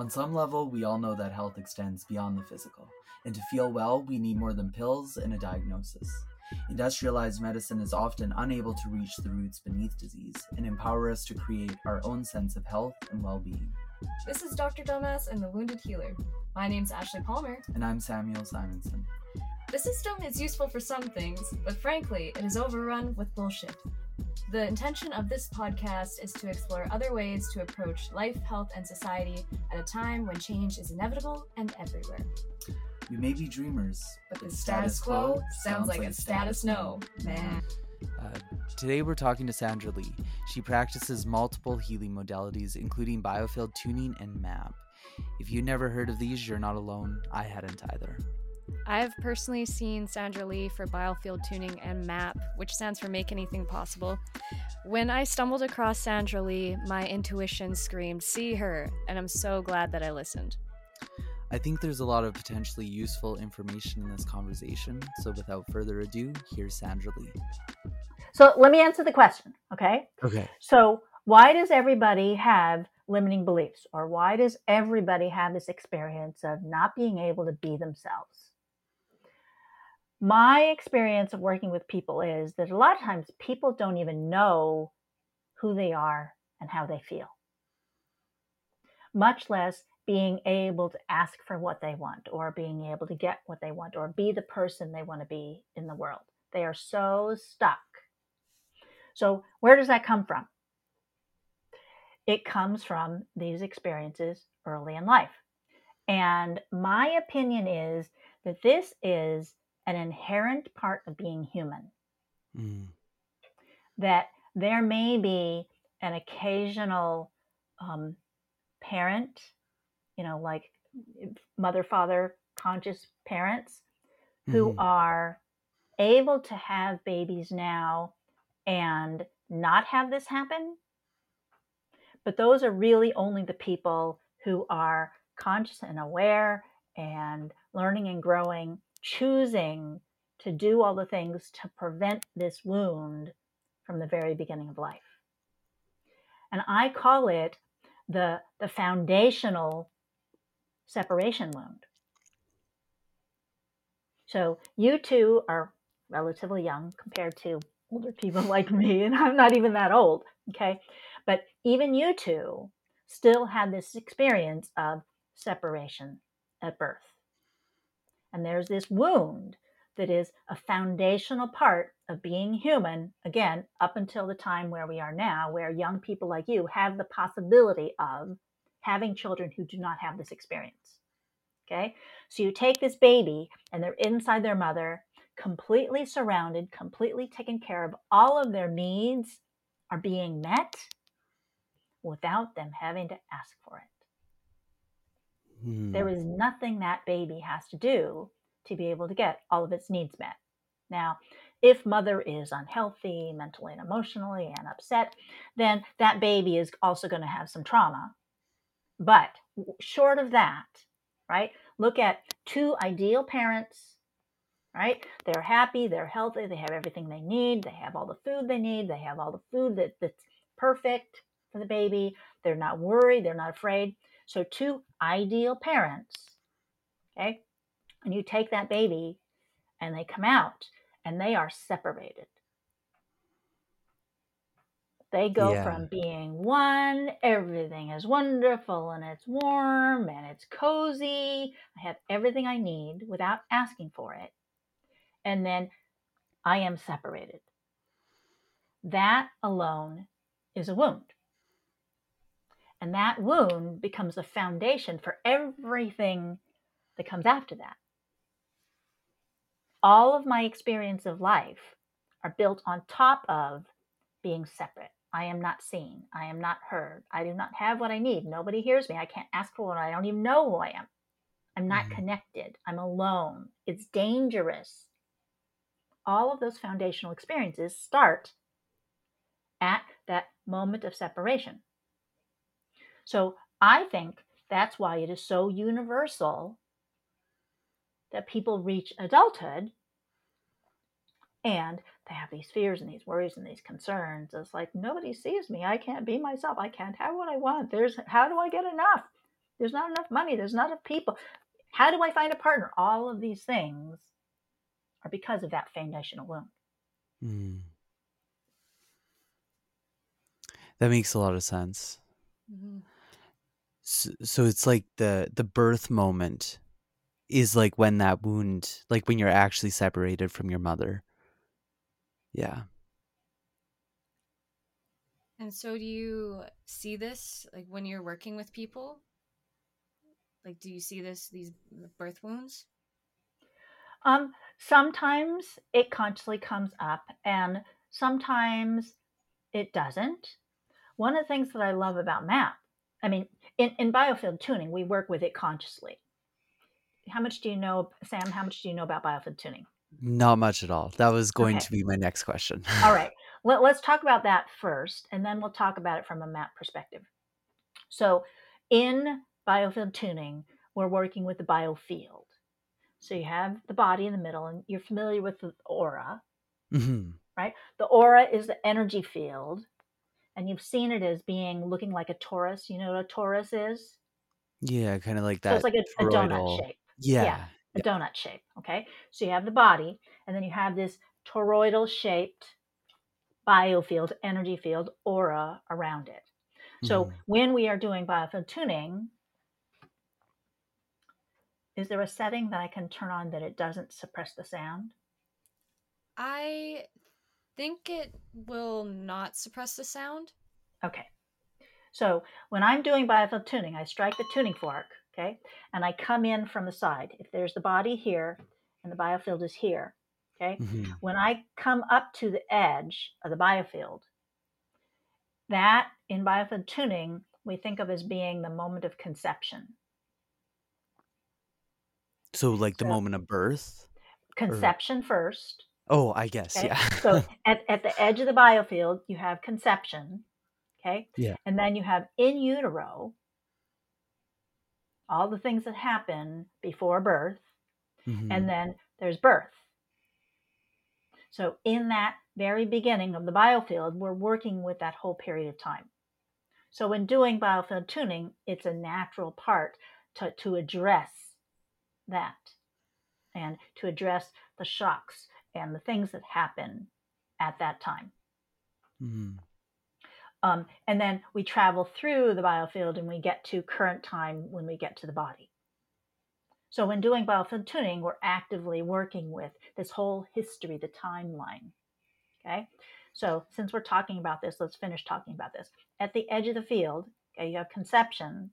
On some level, we all know that health extends beyond the physical, and to feel well, we need more than pills and a diagnosis. Industrialized medicine is often unable to reach the roots beneath disease and empower us to create our own sense of health and well being. This is Dr. Dumbass and the Wounded Healer. My name's Ashley Palmer. And I'm Samuel Simonson. The system is useful for some things, but frankly, it is overrun with bullshit. The intention of this podcast is to explore other ways to approach life, health, and society at a time when change is inevitable and everywhere. We may be dreamers, but the status quo sounds like a status no, man. Uh, today we're talking to Sandra Lee. She practices multiple healing modalities, including biofield tuning and MAP. If you never heard of these, you're not alone. I hadn't either. I've personally seen Sandra Lee for biofield tuning and MAP, which stands for Make Anything Possible. When I stumbled across Sandra Lee, my intuition screamed, See her, and I'm so glad that I listened. I think there's a lot of potentially useful information in this conversation, so without further ado, here's Sandra Lee. So let me answer the question, okay? Okay. So, why does everybody have limiting beliefs, or why does everybody have this experience of not being able to be themselves? My experience of working with people is that a lot of times people don't even know who they are and how they feel, much less being able to ask for what they want or being able to get what they want or be the person they want to be in the world. They are so stuck. So, where does that come from? It comes from these experiences early in life. And my opinion is that this is an inherent part of being human. Mm. That there may be an occasional um, parent, you know, like mother, father, conscious parents who mm-hmm. are able to have babies now and not have this happen. But those are really only the people who are conscious and aware and learning and growing choosing to do all the things to prevent this wound from the very beginning of life. And I call it the, the foundational separation wound. So you two are relatively young compared to older people like me, and I'm not even that old, okay? But even you two still had this experience of separation at birth. And there's this wound that is a foundational part of being human, again, up until the time where we are now, where young people like you have the possibility of having children who do not have this experience. Okay? So you take this baby and they're inside their mother, completely surrounded, completely taken care of. All of their needs are being met without them having to ask for it. Hmm. There is nothing that baby has to do to be able to get all of its needs met. Now, if mother is unhealthy mentally and emotionally and upset, then that baby is also going to have some trauma. But short of that, right? Look at two ideal parents, right? They're happy, they're healthy, they have everything they need, they have all the food they need, they have all the food that, that's perfect for the baby. They're not worried, they're not afraid. So, two ideal parents, okay? And you take that baby and they come out and they are separated. They go yeah. from being one, everything is wonderful and it's warm and it's cozy. I have everything I need without asking for it. And then I am separated. That alone is a wound. And that wound becomes a foundation for everything that comes after that. All of my experience of life are built on top of being separate. I am not seen. I am not heard. I do not have what I need. Nobody hears me. I can't ask for what I don't even know who I am. I'm not mm-hmm. connected. I'm alone. It's dangerous. All of those foundational experiences start at that moment of separation. So I think that's why it is so universal that people reach adulthood and they have these fears and these worries and these concerns. It's like nobody sees me. I can't be myself. I can't have what I want. There's how do I get enough? There's not enough money. There's not enough people. How do I find a partner? All of these things are because of that foundational wound. Mm. That makes a lot of sense. Mm-hmm. So, so it's like the the birth moment is like when that wound, like when you're actually separated from your mother. Yeah. And so do you see this like when you're working with people? Like do you see this these birth wounds? Um sometimes it consciously comes up and sometimes it doesn't. One of the things that I love about MAP, I mean, in, in biofield tuning, we work with it consciously. How much do you know, Sam? How much do you know about biofield tuning? Not much at all. That was going Okay. to be my next question. All right. Let, let's talk about that first, and then we'll talk about it from a MAP perspective. So, in biofield tuning, we're working with the biofield. So, you have the body in the middle, and you're familiar with the aura. Mhm. The aura is the energy field, and you've seen it as being looking like a torus. You know what a torus is? Yeah, kind of like that. so, it's like a, a donut shape. Yeah. Yeah. a donut shape. Okay. So you have the body, and then you have this toroidal shaped biofield, energy field, aura around it. So Mhm. when we are doing biofield tuning, is there a setting that I can turn on that it doesn't suppress the sound? I think it will not suppress the sound. Okay. So when I'm doing biofield tuning, I strike the tuning fork, okay, and I come in from the side. If there's the body here and the biofield is here, okay, Mhm. when I come up to the edge of the biofield, that in biofield tuning, we think of as being the moment of conception. So like the moment of birth. Conception first. Oh, I guess. Okay. Yeah. So at, at the edge of the biofield, you have conception. Okay. Yeah. And then you have in utero all the things that happen before birth. Mhm. and then there's birth. So, in that very beginning of the biofield, we're working with that whole period of time. So, when doing biofield tuning, it's a natural part to, to address that and to address the shocks and the things that happen at that time. Mhm. Um, and then we travel through the biofield and we get to current time when we get to the body. So when doing biofield tuning, we're actively working with this whole history, the timeline. Okay. So since we're talking about this, let's finish talking about this. At the edge of the field, okay, you have conception.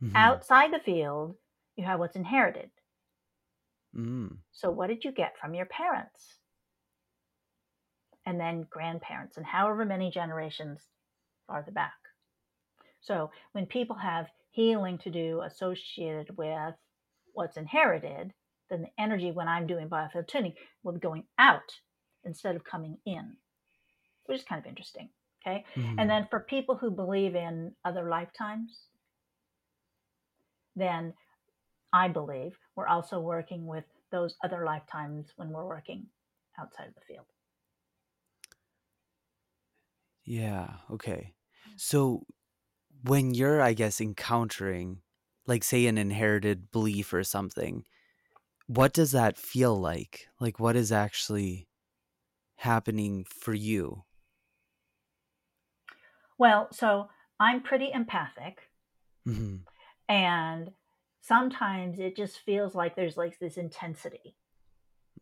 Mhm. Outside the field, you have what's inherited. Mm. So what did you get from your parents? And then grandparents, and however many generations farther back. So when people have healing to do associated with what's inherited, then the energy when I'm doing biofield tuning will be going out instead of coming in, which is kind of interesting. Okay. Mhm. And then for people who believe in other lifetimes, then I believe we're also working with those other lifetimes when we're working outside of the field. Yeah. Okay. So when you're, I guess, encountering, like, say, an inherited belief or something, what does that feel like? Like, what is actually happening for you? Well, so I'm pretty empathic, hmm and sometimes it just feels like there's like this intensity.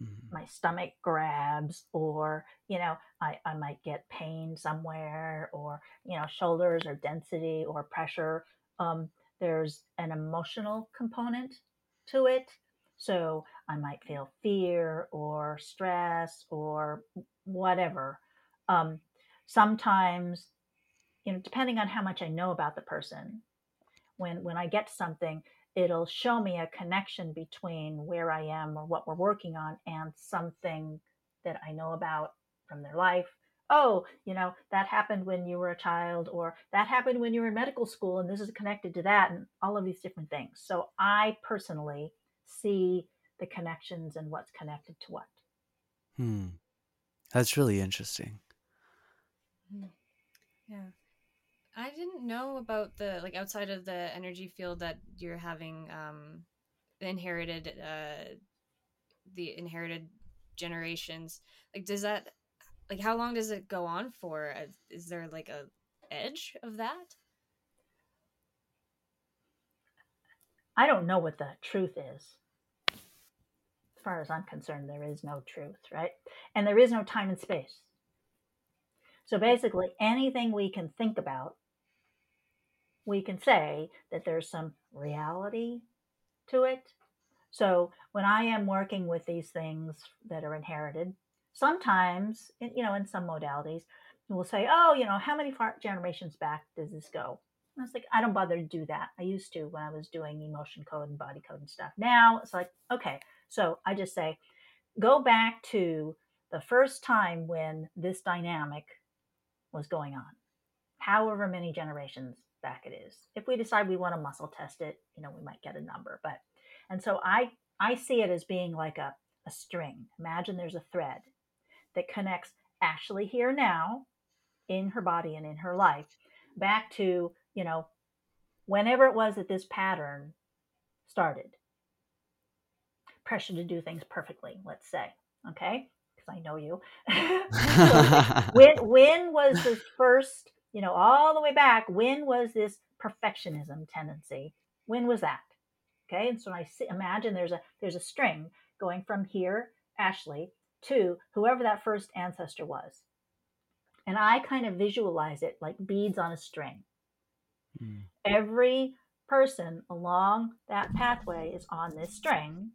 hmm My stomach grabs, or, you know, I, I might get pain somewhere, or, you know, shoulders or density or pressure. Um, there's an emotional component to it. So I might feel fear or stress or whatever. Um, sometimes, you know, depending on how much I know about the person, when when I get something, it'll show me a connection between where I am or what we're working on and something that I know about from their life. Oh, you know, that happened when you were a child, or that happened when you were in medical school, and this is connected to that, and all of these different things. So I personally see the connections and what's connected to what. Hmm. That's really interesting. Yeah. I didn't know about the like outside of the energy field that you're having um inherited uh the inherited generations. Like does that like how long does it go on for? Uh, Is there like a edge of that? I don't know what the truth is. As far as I'm concerned, there is no truth, right? And there is no time and space. So basically, anything we can think about, we can say that there's some reality to it. So when I am working with these things that are inherited, sometimes, you know, in some modalities, we'll say, oh, you know, how many generations back does this go? And I was like, I don't bother to do that. I used to when I was doing emotion code and body code and stuff. Now it's like, okay, so I just say, go back to the first time when this dynamic was going on, however many generations back it is. If we decide we want to muscle test it, you know, we might get a number. But and so I I see it as being like a, a string. Imagine there's a thread that connects Ashley here now in her body and in her life back to, you know, whenever it was that this pattern started. Pressure to do things perfectly, let's say. Okay? Because I know you. so when when was this first, you know, all the way back, when was this perfectionism tendency? When was that? Okay, and so I see, imagine there's a there's a string going from here, Ashley, to whoever that first ancestor was, and I kind of visualize it like beads on a string. Mm. Every person along that pathway is on this string,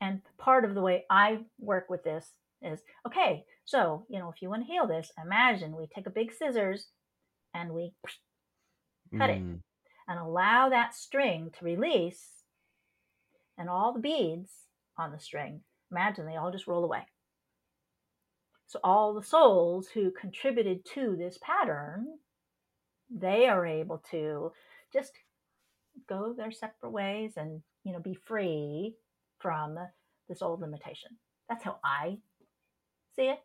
and part of the way I work with this is okay. So you know, if you want to heal this, imagine we take a big scissors and we cut it Mm. and allow that string to release and all the beads on the string imagine they all just roll away so all the souls who contributed to this pattern they are able to just go their separate ways and you know be free from this old limitation that's how i see it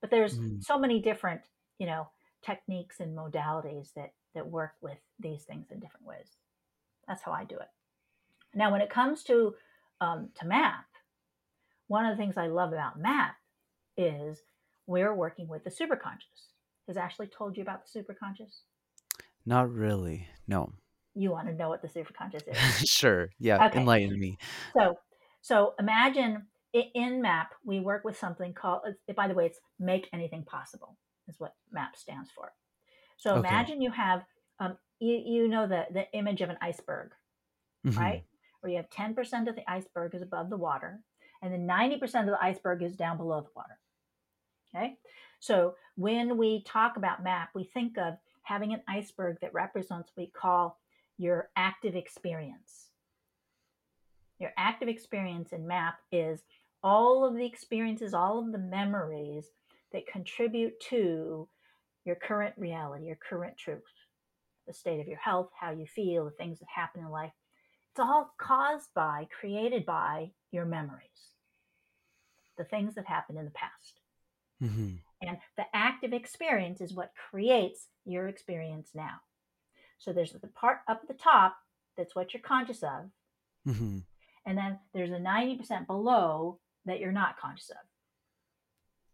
but there's Mm. so many different you know techniques and modalities that that work with these things in different ways that's how i do it now when it comes to um, to MAP one of the things i love about MAP is we're working with the superconscious has ashley told you about the superconscious Not really. No. you want to know what the superconscious is sure. Yeah. Okay. Enlighten me. So, so imagine in MAP we work with something called. By the way, it's make anything possible is what MAP stands for. So Okay. imagine you have, um, you you know the the image of an iceberg, Mhm. right? Where you have ten percent of the iceberg is above the water, and then ninety percent of the iceberg is down below the water. Okay, so when we talk about MAP, we think of having an iceberg that represents what we call your active experience. Your active experience in MAP is all of the experiences, all of the memories that contribute to your current reality, your current truth, the state of your health, how you feel, the things that happen in life. It's all caused by, created by your memories, the things that happened in the past. Mhm. And the active experience is what creates your experience now. So there's the part up at the top that's what you're conscious of. Mhm. And then there's a 90% below that you're not conscious of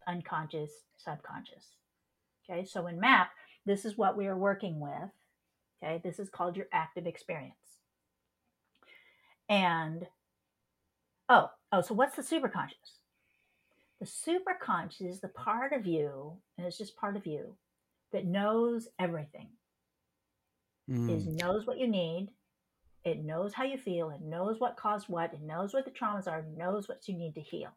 unconscious, subconscious. Okay, so in MAP, this is what we are working with. Okay, this is called your active experience. And oh, oh, so what's the superconscious? The superconscious is the part of you, and it's just part of you, that knows everything. Is Mm. knows what you need, it knows how you feel, it knows what caused what, it knows what the traumas are, it knows what you need to heal.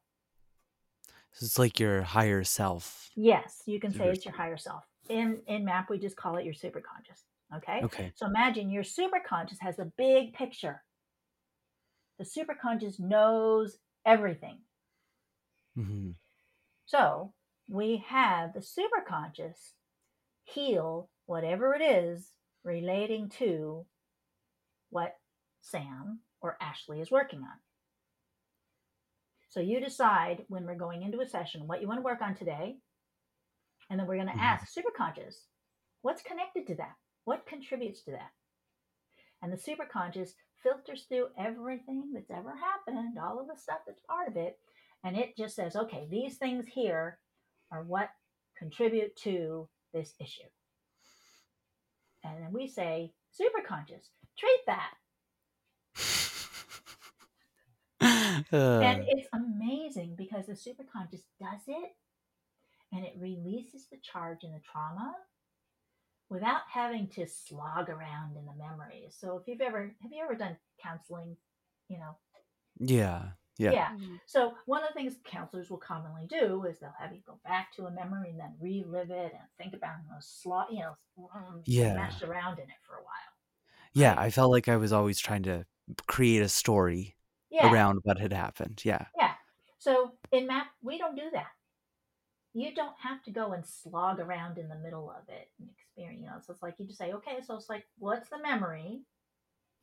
So it's like your higher self. Yes, you can say it's your higher self. In in MAP, we just call it your superconscious. Okay. Okay. So imagine your superconscious has a big picture. The superconscious knows everything. Mhm. So we have the superconscious heal whatever it is relating to what Sam or Ashley is working on. So you decide when we're going into a session what you want to work on today. And then we're going to Mhm. ask superconscious, What's connected to that? What contributes to that? And the superconscious filters through everything that's ever happened, all of the stuff that's part of it, and it just says, okay, these things here are what contribute to this issue. And then we say, superconscious, treat that. Uh, Uh. And it's amazing because the superconscious does it and it releases the charge and the trauma without having to slog around in the memories. So if you've ever have you ever done counseling, you know, yeah. Yeah. Yeah. Mm-hmm. So one of the things counselors will commonly do is they'll have you go back to a memory and then relive it and think about it and slot, you know, Yeah. mess around in it for a while. Yeah. I felt like I was always trying to create a story Yeah. around what had happened. Yeah. Yeah. So in MAP, we don't do that. You don't have to go and slog around in the middle of it and experience. You know, so it's like you just say, okay, so it's like, what's the memory?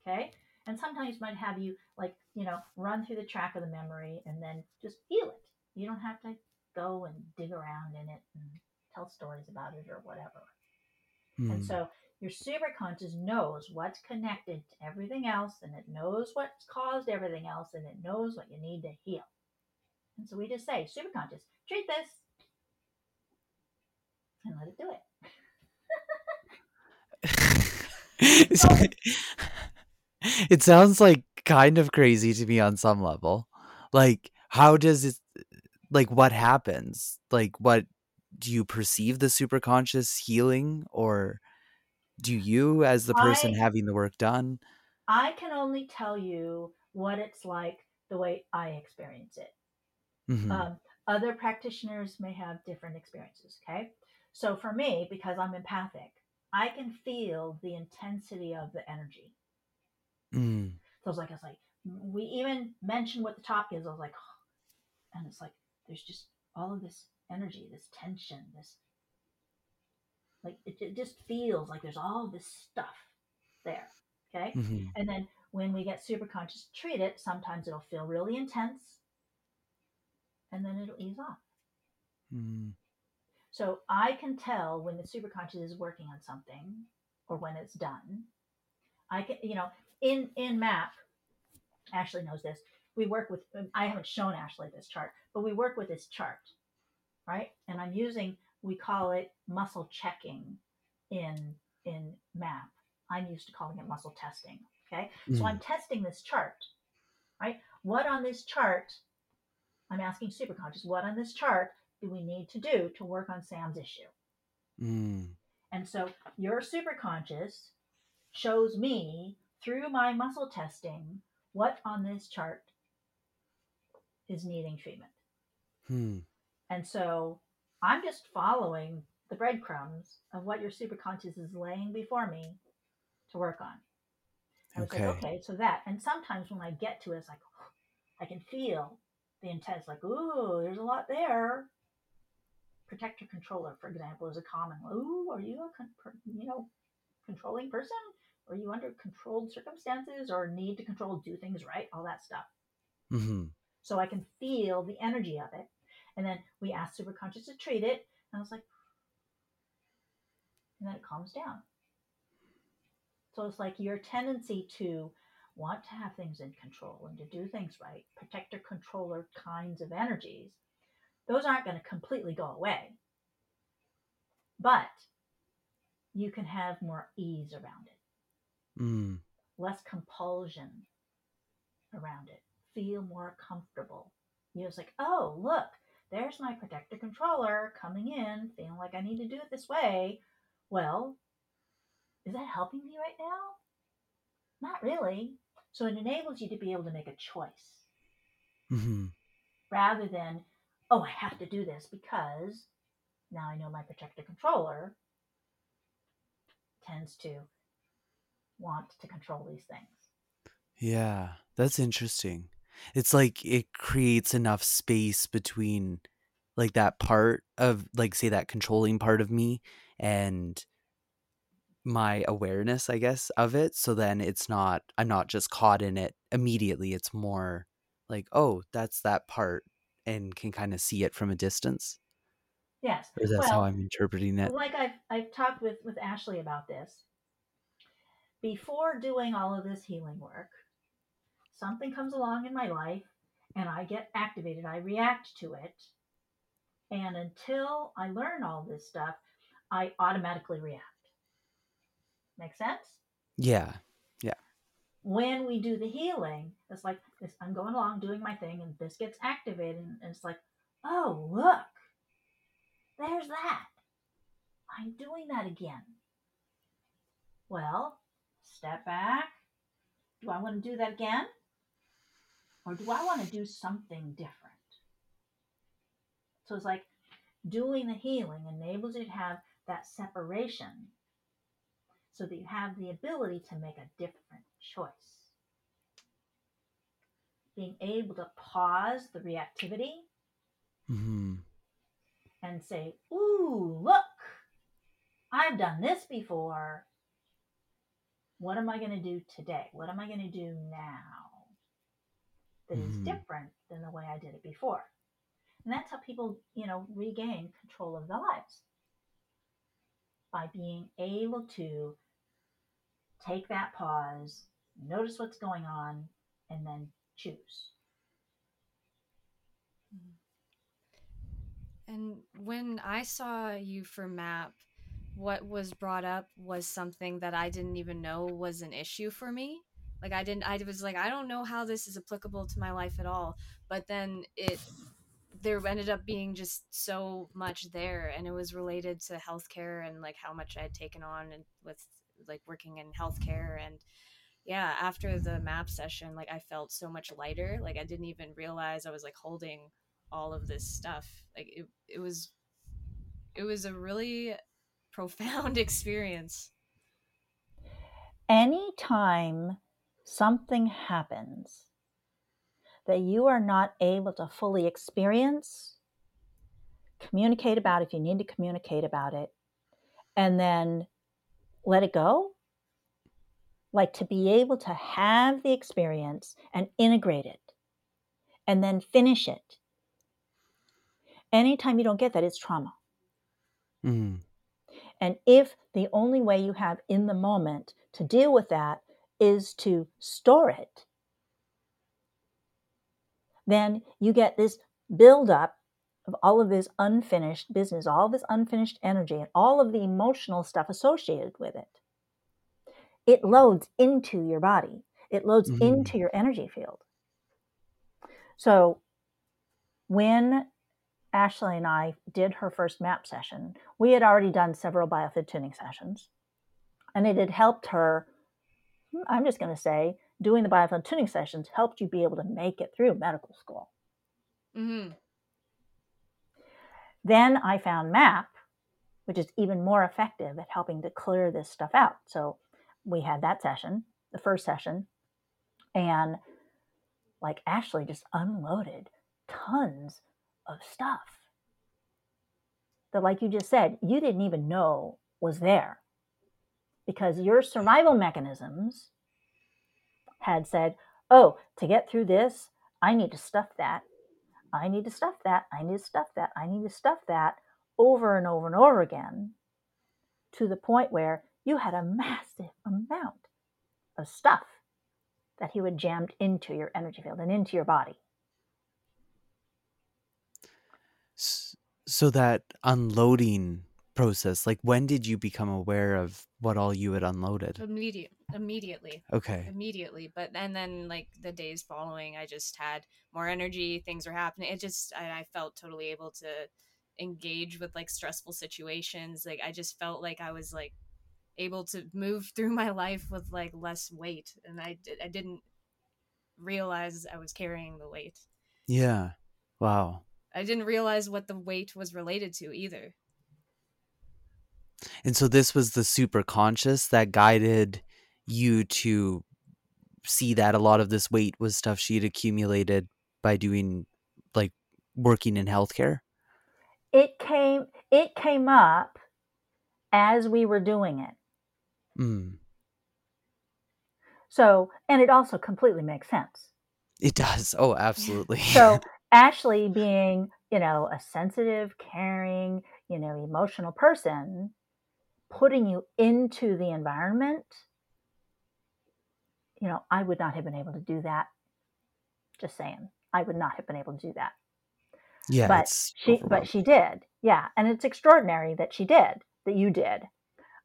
Okay. And sometimes might have you like, you know, run through the track of the memory and then just feel it. You don't have to go and dig around in it and tell stories about it or whatever. And Mm. so your superconscious knows what's connected to everything else and it knows what's caused everything else and it knows what you need to heal. And so we just say, superconscious, treat this and let it do it. It sounds like kind of crazy to me on some level. Like, how does it, like, what happens? Like, what do you perceive the superconscious healing, or do you, as the person I- having the work done? I can only tell you what it's like the way I experience it. Mhm. Um, other practitioners may have different experiences. Okay. So for me, because I'm empathic, I can feel the intensity of the energy. Mm. So it's like, it's like, we even mentioned what the topic is. I was like, and it's like, there's just all of this energy, this tension, this, like, it, it just feels like there's all this stuff there. Okay. Mhm. And then when we get super conscious treat it, sometimes it'll feel really intense and then it'll ease off. Mm. So I can tell when the superconscious is working on something or when it's done. I can, you know, in in MAP, Ashley knows this. We work with. I haven't shown Ashley this chart, but we work with this chart, right? And I'm using. We call it muscle checking in in MAP. I'm used to calling it muscle testing. Okay, so Mm. I'm testing this chart, right? What on this chart? I'm asking superconscious. What on this chart do we need to do to work on Sam's issue? Mm. And so your superconscious shows me through my muscle testing what on this chart is needing treatment. Mm. And so I'm just following the breadcrumbs of what your superconscious is laying before me to work on. Okay. like, okay, so that. And sometimes when I get to it, it's like, I can feel the intense, like, ooh, there's a lot there. Protector controller, for example, is a common. Ooh, are you a, con- you know, controlling person? Are you under controlled circumstances or need to control, do things right? All that stuff. Mhm. So I can feel the energy of it. And then we ask superconscious to treat it. And I was like, and then it calms down. So it's like your tendency to want to have things in control and to do things right, protector controller kinds of energies, those aren't going to completely go away. But you can have more ease around it Mm. less compulsion around it. Feel more comfortable. You know, it's like, oh, look, there's my protector controller coming in, feeling like I need to do it this way. Well, is that helping me right now? Not really. So it enables you to be able to make a choice Mhm. rather than, oh, I have to do this because now I know my protector controller tends to want to control these things. Yeah, that's interesting. It's like it creates enough space between like that part of like say that controlling part of me and my awareness, I guess, of it. So then it's not I'm not just caught in it immediately. It's more like, oh, that's that part and can kind of see it from a distance. Yes. Or that's well, how I'm interpreting it. like I've I've talked with with Ashley about this. Before doing all of this healing work, something comes along in my life and I get activated. I react to it. And until I learn all this stuff, I automatically react. Make sense? Yeah. Yeah. When we do the healing, it's like this I'm going along doing my thing and this gets activated and it's like, oh look, there's that. I'm doing that again. Well, step back. Do I want to do that again? Or do I want to do something different? So it's like doing the healing enables you to have that separation so that you have the ability to make a different choice. Being able to pause the reactivity hmm and say, Ooh, look, I've done this before. What am I going to do today? What am I going to do now that is Mhm. different than the way I did it before? And that's how people, you know, regain control of their lives by being able to take that pause, notice what's going on, and then choose. And when I saw you for MAP, what was brought up was something that I didn't even know was an issue for me. Like I didn't I was like I don't know how this is applicable to my life at all. But then it there ended up being just so much there and it was related to healthcare and like how much I had taken on and with like working in healthcare and yeah, after the MAP session like I felt so much lighter. Like I didn't even realize I was like holding all of this stuff. Like it it was it was a really profound experience. anytime something happens that you are not able to fully experience, communicate about if you need to communicate about it, and then let it go. Like to be able to have the experience and integrate it and then finish it. Anytime you don't get that, it's trauma. Mm. And if the only way you have in the moment to deal with that is to store it, then you get this buildup of all of this unfinished business, all this unfinished energy, and all of the emotional stuff associated with it. It loads into your body, it loads Mhm. into your energy field. So when Ashley and I did her first MAP session, we had already done several biofield tuning sessions, and it had helped her. Hmm, I'm just going to say, doing the biofield tuning sessions helped you be able to make it through medical school. Mm-hmm. Then I found MAP, which is even more effective at helping to clear this stuff out. So we had that session, the first session, and like Ashley just unloaded tons of stuff that, like you just said, you didn't even know was there because your survival mechanisms had said, oh, to get through this, I need to stuff that. I need to stuff that. I need to stuff that. I need to stuff that over and over and over again to the point where you had a massive amount of stuff that he would jammed into your energy field and into your body. So that unloading process, like when did you become aware of what all you had unloaded? Immediate, immediately, Okay. immediately. But and then like the days following, I just had more energy. Things were happening. It just I, I felt totally able to engage with like stressful situations. Like I just felt like I was like able to move through my life with like less weight, and I I didn't realize I was carrying the weight. Yeah. Wow. I didn't realize what the weight was related to either. And so this was the super conscious that guided you to see that a lot of this weight was stuff she had accumulated by doing like working in healthcare. It came it came up as we were doing it. Mm. So, and it also completely makes sense. It does. Oh, absolutely. So, Ashley being, you know, a sensitive, caring, you know, emotional person, putting you into the environment, you know, I would not have been able to do that. Just saying, I would not have been able to do that. Yeah, but she, but she did. Yeah, and it's extraordinary that she did, that you did.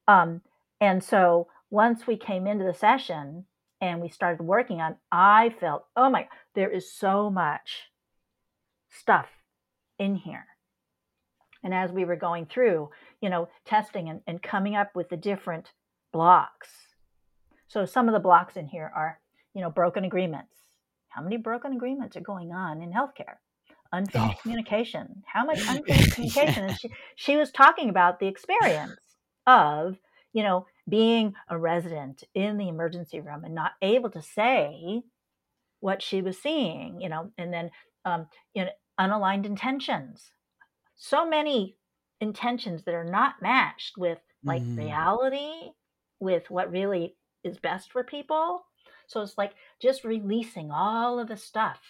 Um, and so once we came into the session and we started working on, I felt, oh my, there is so much stuff in here. And as we were going through, you know, testing and, and coming up with the different blocks. So some of the blocks in here are, you know, broken agreements. How many broken agreements are going on in healthcare? Unfinished Oh. communication. How much unfinished communication? And she, she was talking about the experience of, you know, being a resident in the emergency room and not able to say what she was seeing, you know, and then um, you know, unaligned intentions. So many intentions that are not matched with like Mhm. reality, with what really is best for people. So it's like just releasing all of the stuff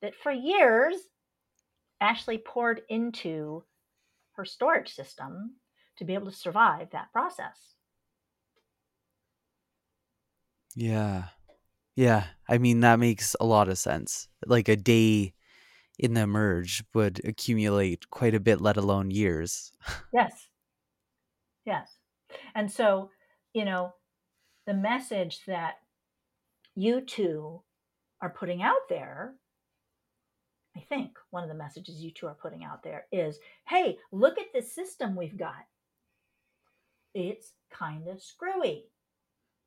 that for years Ashley poured into her storage system to be able to survive that process. Yeah. Yeah. I mean, that makes a lot of sense. Like a day in the merge would accumulate quite a bit, let alone years. Yes. Yes. And so, you know, the message that you two are putting out there, I think one of the messages you two are putting out there is hey, look at this system we've got. It's kind of screwy.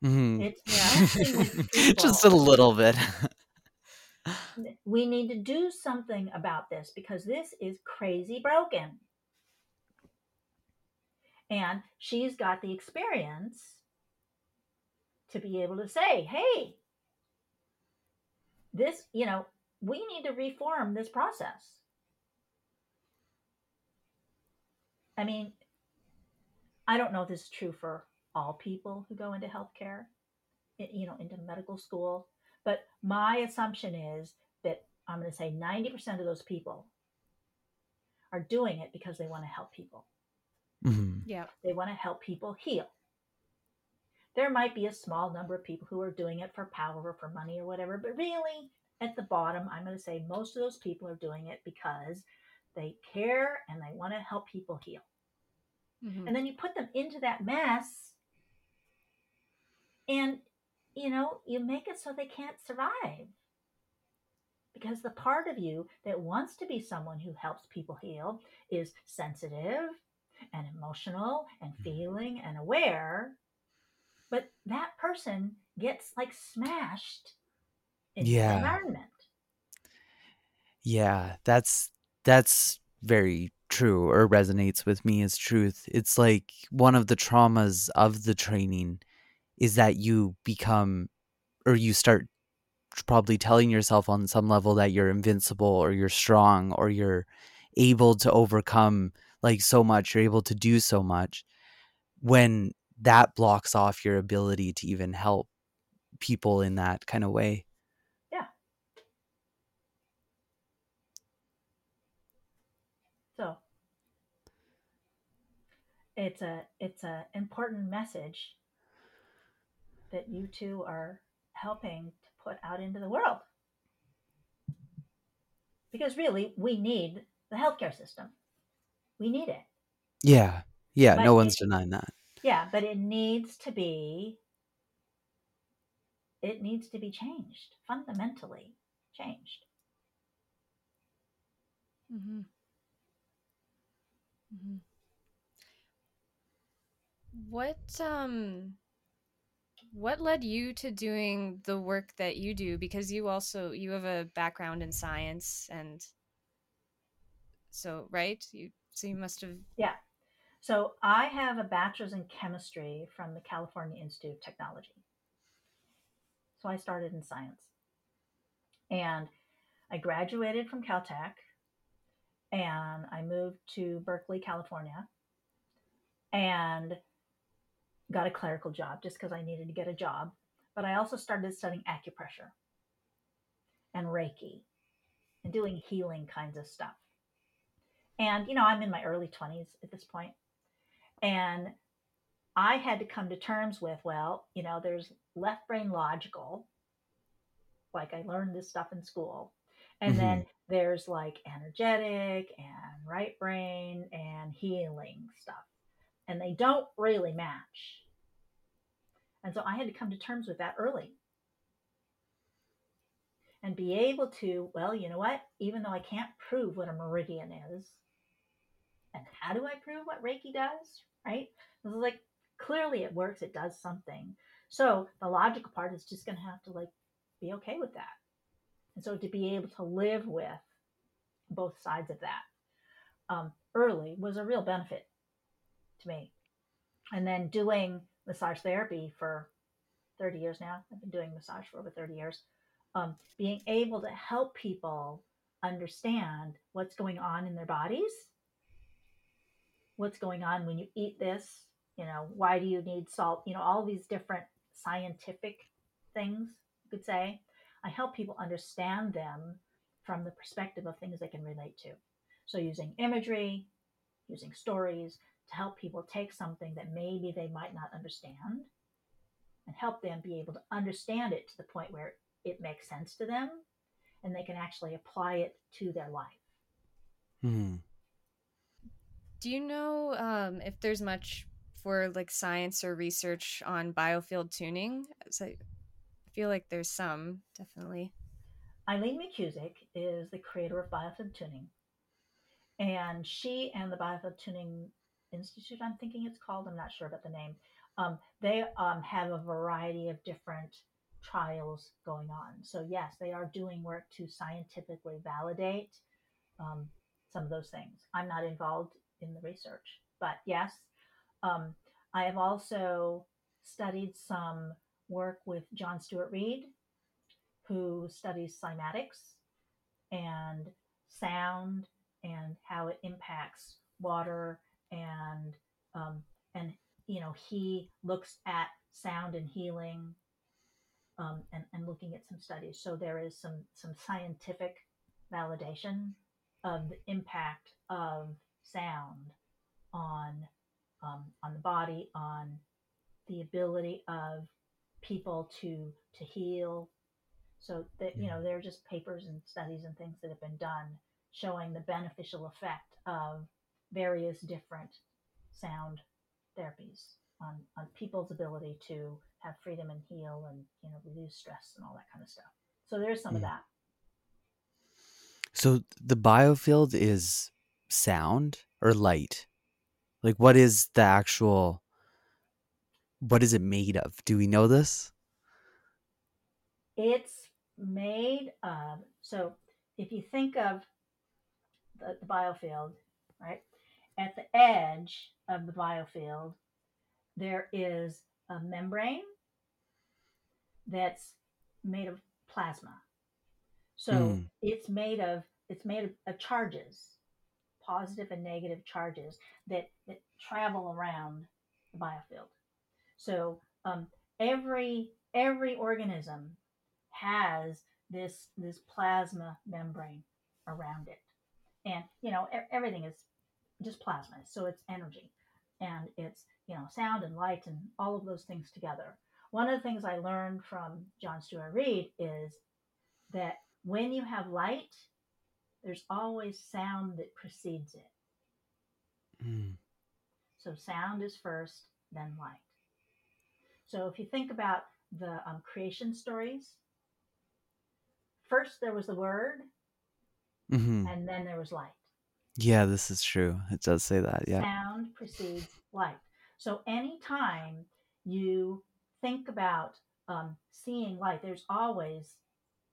Mhm. It's Just a little bit. we need to do something about this because this is crazy broken. And she's got the experience to be able to say, hey, this, you know, we need to reform this process. I mean, I don't know if this is true for all people who go into healthcare, you know, into medical school, but my assumption is that I'm going to say 90% of those people are doing it because they want to help people. Mhm. Yeah. They want to help people heal. There might be a small number of people who are doing it for power or for money or whatever, but really, at the bottom, I'm going to say most of those people are doing it because they care and they want to help people heal. Mhm. And then you put them into that mess, and you know, you make it so they can't survive. Because the part of you that wants to be someone who helps people heal is sensitive and emotional and mm-hmm. feeling and aware. But that person gets like smashed in Yeah. the environment. Yeah, that's that's very true or resonates with me as truth. It's like one of the traumas of the training is that you become or you start probably telling yourself on some level that you're invincible or you're strong or you're able to overcome like so much, you're able to do so much when that blocks off your ability to even help people in that kind of way. Yeah. So it's a it's a important message that you two are helping to put out into the world. Because really, we need the healthcare system. We need it. Yeah. Yeah, But no it- one's denying that. Yeah, but it needs to be it needs to be changed, fundamentally changed. Mm-hmm. Mm-hmm. What um what led you to doing the work that you do because you also you have a background in science and so right you so you must have Yeah. So I have a bachelor's in chemistry from the California Institute of Technology. So I started in science. And I graduated from Caltech and I moved to Berkeley, California and got a clerical job just because I needed to get a job. But I also started studying acupressure and Reiki and doing healing kinds of stuff. And, you know, I'm in my early 20s at this point, And I had to come to terms with, well, you know, there's left brain logical, like I learned this stuff in school. And Mhm. then there's like energetic and right brain and healing stuff. And they don't really match. And so I had to come to terms with that early and be able to, well, you know what? Even though I can't prove what a meridian is, and how do I prove what Reiki does? Right? This is like clearly it works, it does something. So the logical part is just going to have to like be okay with that. And so to be able to live with both sides of that um, early was a real benefit to me. And then doing massage therapy for 30 years now, I've been doing massage for over 30 years, um, being able to help people understand what's going on in their bodies, what's going on when you eat this, you know, why do you need salt, you know, all these different scientific things, you could say. I help people understand them from the perspective of things they can relate to. So using imagery, using stories to help people take something that maybe they might not understand and help them be able to understand it to the point where it makes sense to them and they can actually apply it to their life. Hmm. Do you know um, if there's much for like science or research on biofield tuning? So I feel like there's some, definitely. Eileen McKusick is the creator of Biofield Tuning. And she and the Biofield Tuning Institute, I'm thinking it's called, I'm not sure about the name, um, they um, have a variety of different trials going on. So, yes, they are doing work to scientifically validate um, some of those things. I'm not involved in the research, but yes, um, I have also studied some work with John Stuart Reid, who studies cymatics and sound and how it impacts water and um, and you know he looks at sound and healing um, and, and looking at some studies. So there is some some scientific validation of the impact of sound on um, on the body on the ability of people to to heal. So that you know there are just papers and studies and things that have been done showing the beneficial effect of various different sound therapies on, on people's ability to have freedom and heal and you know reduce stress and all that kind of stuff. So there's some of Mm. that. So the biofield is sound or light? Like what is the actual what is it made of? Do we know this? It's made of so if you think of the, the biofield, right? At the edge of the biofield, there is a membrane that's made of plasma. So Hmm. it's made of it's made of, of charges, positive and negative charges that, that travel around the biofield. So um, every every organism has this this plasma membrane around it, and you know everything is just plasma, so it's energy, and it's you know sound and light and all of those things together. One of the things I learned from John Stuart Reid is that when you have light, there's always sound that precedes it. Hmm. So sound is first, then light. So if you think about the um, creation stories, first there was the word, hmm and then there was light. Yeah, this is true. It does say that. Yeah. Sound precedes light. So anytime you think about um, seeing light, there's always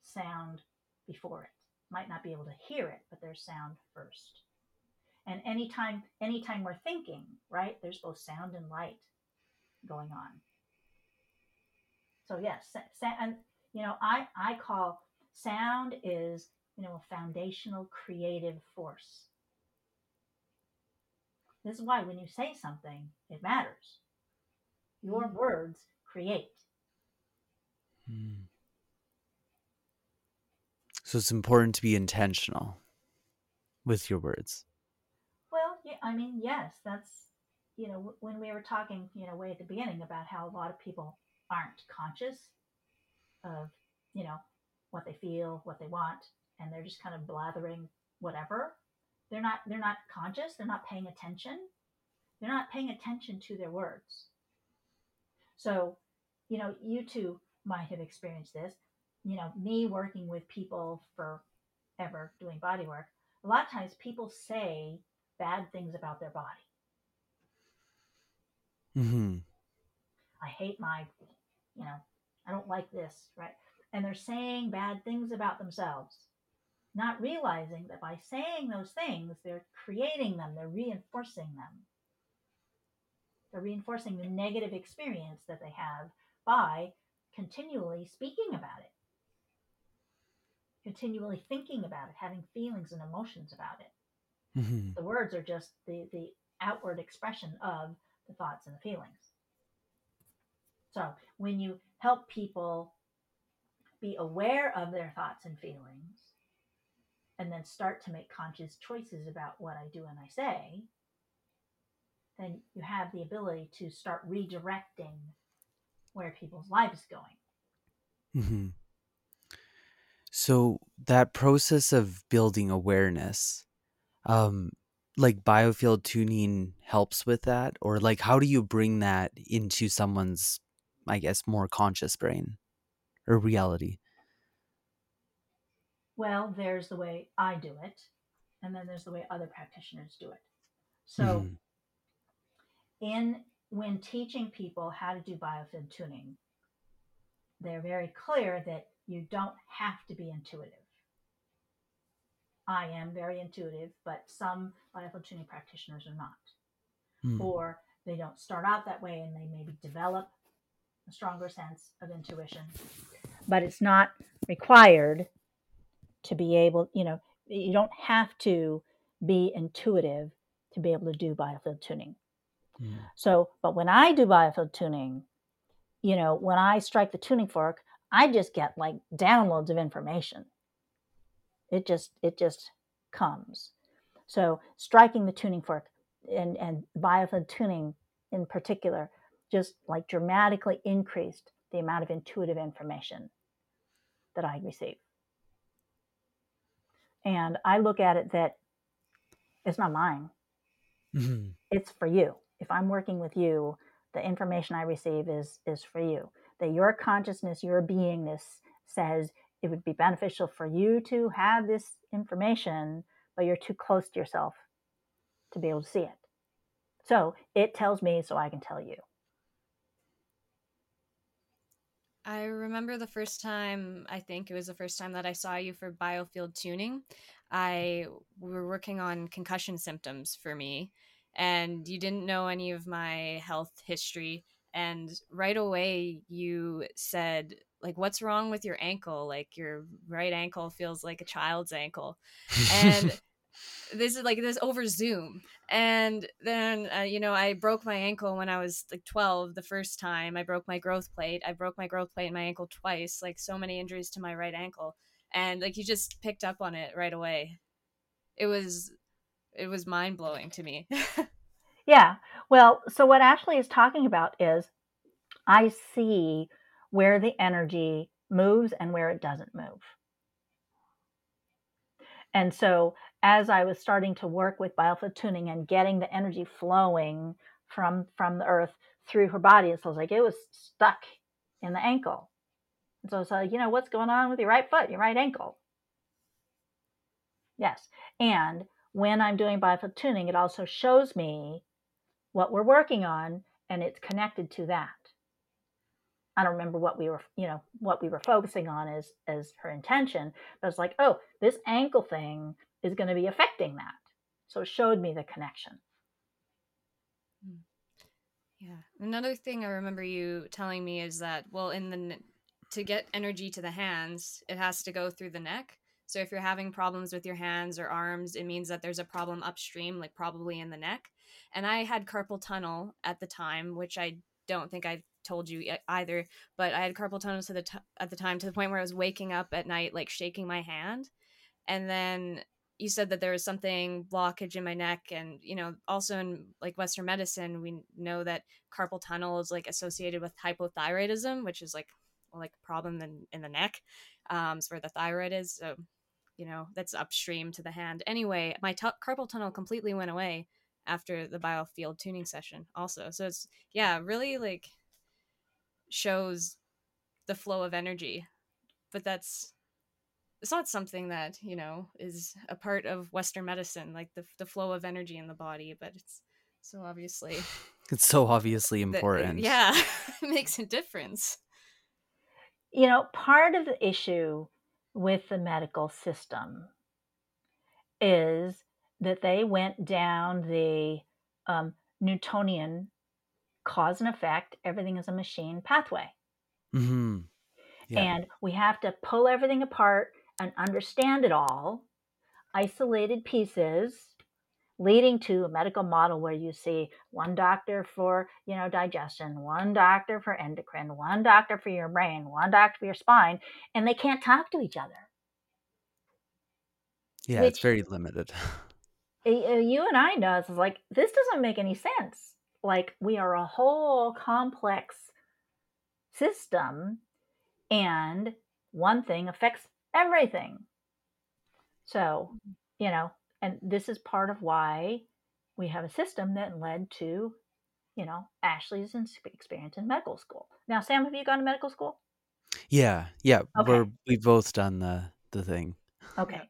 sound before it. Might not be able to hear it, but there's sound first. And anytime, anytime we're thinking, right, there's both sound and light going on. So yes, sa- and you know, I I call sound is you know a foundational creative force. This is why when you say something, it matters. Your words create. Hmm. So it's important to be intentional with your words. Well, yeah, I mean, yes, that's, you know, when we were talking, you know, way at the beginning about how a lot of people aren't conscious of, you know, what they feel, what they want, and they're just kind of blathering whatever. They're not they're not conscious, they're not paying attention. They're not paying attention to their words. So, you know, you two might have experienced this. You know, me working with people forever doing body work, a lot of times people say bad things about their body. Mm-hmm. I hate my, you know, I don't like this, right? And they're saying bad things about themselves, not realizing that by saying those things, they're creating them, they're reinforcing them. They're reinforcing the negative experience that they have by continually speaking about it, continually thinking about it, having feelings and emotions about it. Mm-hmm. The words are just the, the outward expression of the thoughts and the feelings. So when you help people be aware of their thoughts and feelings, and then start to make conscious choices about what I do and I say, then you have the ability to start redirecting where people's lives going. Mm-hmm. So that process of building awareness, um, like biofield tuning helps with that, or like how do you bring that into someone's, I guess, more conscious brain or reality? Well, there's the way I do it, and then there's the way other practitioners do it. So, Mhm. in when teaching people how to do biofield tuning, they're very clear that you don't have to be intuitive. I am very intuitive, but some biofield tuning practitioners are not, Mm. or they don't start out that way and they maybe develop a stronger sense of intuition. But it's not required to be able, you know, you don't have to be intuitive to be able to do biofield tuning. Mm. So, but when I do biofield tuning, you know, when I strike the tuning fork, I just get like downloads of information. It just it just comes. So, striking the tuning fork and and biofield tuning in particular just like dramatically increased the amount of intuitive information that I receive. And I look at it that it's not mine Mhm. it's for you. If I'm working with you, the information I receive is is for you. That your consciousness, your beingness says it would be beneficial for you to have this information, but you're too close to yourself to be able to see it. So it tells me so I can tell you. I remember the first time, I think it was the first time that I saw you for biofield tuning. I we were working on concussion symptoms for me, and you didn't know any of my health history. And right away, you said, like, what's wrong with your ankle? Like, your right ankle feels like a child's ankle. And this is like this over Zoom. And then, uh, you know, I broke my ankle when I was like 12 the first time. I broke my growth plate. I broke my growth plate in my ankle twice, like so many injuries to my right ankle. And like you just picked up on it right away. It was it was mind blowing to me. Yeah. Well, so what Ashley is talking about is I see where the energy moves and where it doesn't move. And so as I was starting to work with biofield tuning and getting the energy flowing from from the earth through her body, it was like it was stuck in the ankle. And so it's like, you know, what's going on with your right foot, your right ankle? Yes. And when I'm doing biofield tuning, it also shows me what we're working on and it's connected to that. I don't remember what we were, you know, what we were focusing on as as her intention, but it's like, oh, this ankle thing is going to be affecting that. So it showed me the connection. Hmm. Yeah. Another thing I remember you telling me is that well, in the to get energy to the hands, it has to go through the neck. So if you're having problems with your hands or arms, it means that there's a problem upstream, like probably in the neck. And I had carpal tunnel at the time, which I don't think I told you either, but I had carpal tunnel to the t- at the time to the point where I was waking up at night like shaking my hand. And then you said that there was something blockage in my neck and you know also in like western medicine we know that carpal tunnel is like associated with hypothyroidism which is like like a problem in, in the neck um it's where the thyroid is so you know that's upstream to the hand. Anyway my t- carpal tunnel completely went away after the biofield tuning session also so it's yeah really like shows the flow of energy but that's it's not something that you know is a part of western medicine like the, the flow of energy in the body but it's so obviously It's so obviously that- important. yeah it makes a difference You know, part of the issue with the medical system is that they went down the um, Newtonian cause and effect, everything is a machine pathway. hmm Yeah. And we have to pull everything apart and understand it all, isolated pieces, leading to a medical model where you see one doctor for, you know, digestion, one doctor for endocrine, one doctor for your brain, one doctor for your spine, and they can't talk to each other. yeah, it's very limited. You and I know it's like this doesn't make any sense. Like we are a whole complex system and one thing affects everything. So, you know, and this is part of why we have a system that led to, you know, Ashley's experience in medical school. Now, Sam, have you gone to medical school? yeah, yeah. Okay. We're we've both done the the thing. Okay.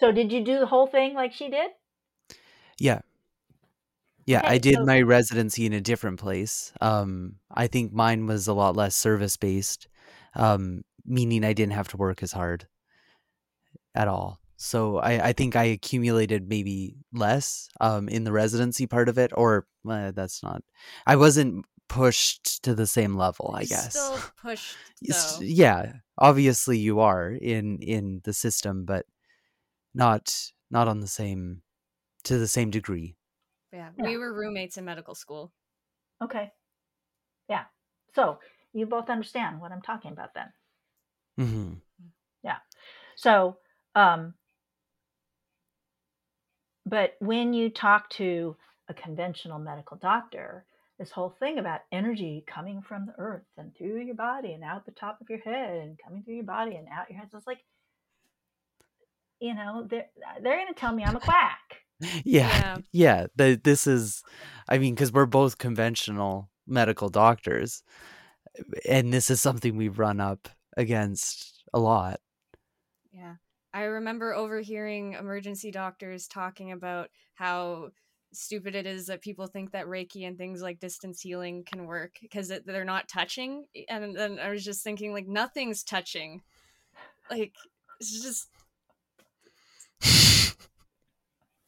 So, did you do the whole thing like she did? Yeah. Yeah, Okay, I did so- my residency in a different place. Um, I think mine was a lot less service based, um, meaning I didn't have to work as hard at all. So I, I think I accumulated maybe less um, in the residency part of it, or uh, that's not. I wasn't pushed to the same level, I You're guess. still pushed though. yeah, obviously you are in in the system, but not not on the same to the same degree. yeah Yeah. we were roommates in medical school Okay. Yeah. So, you both understand what I'm talking about then. hmm Yeah. So, um, but when you talk to a conventional medical doctor, this whole thing about energy coming from the earth and through your body and out the top of your head and coming through your body and out your head, it's like, you know, they're they're going to tell me I'm a quack. Yeah, Yeah. yeah. The, this is, I mean, because we're both conventional medical doctors, and this is something we've run up against a lot. Yeah. I remember overhearing emergency doctors talking about how stupid it is that people think that Reiki and things like distance healing can work because they're not touching. And then I was just thinking, like, nothing's touching. Like, it's just,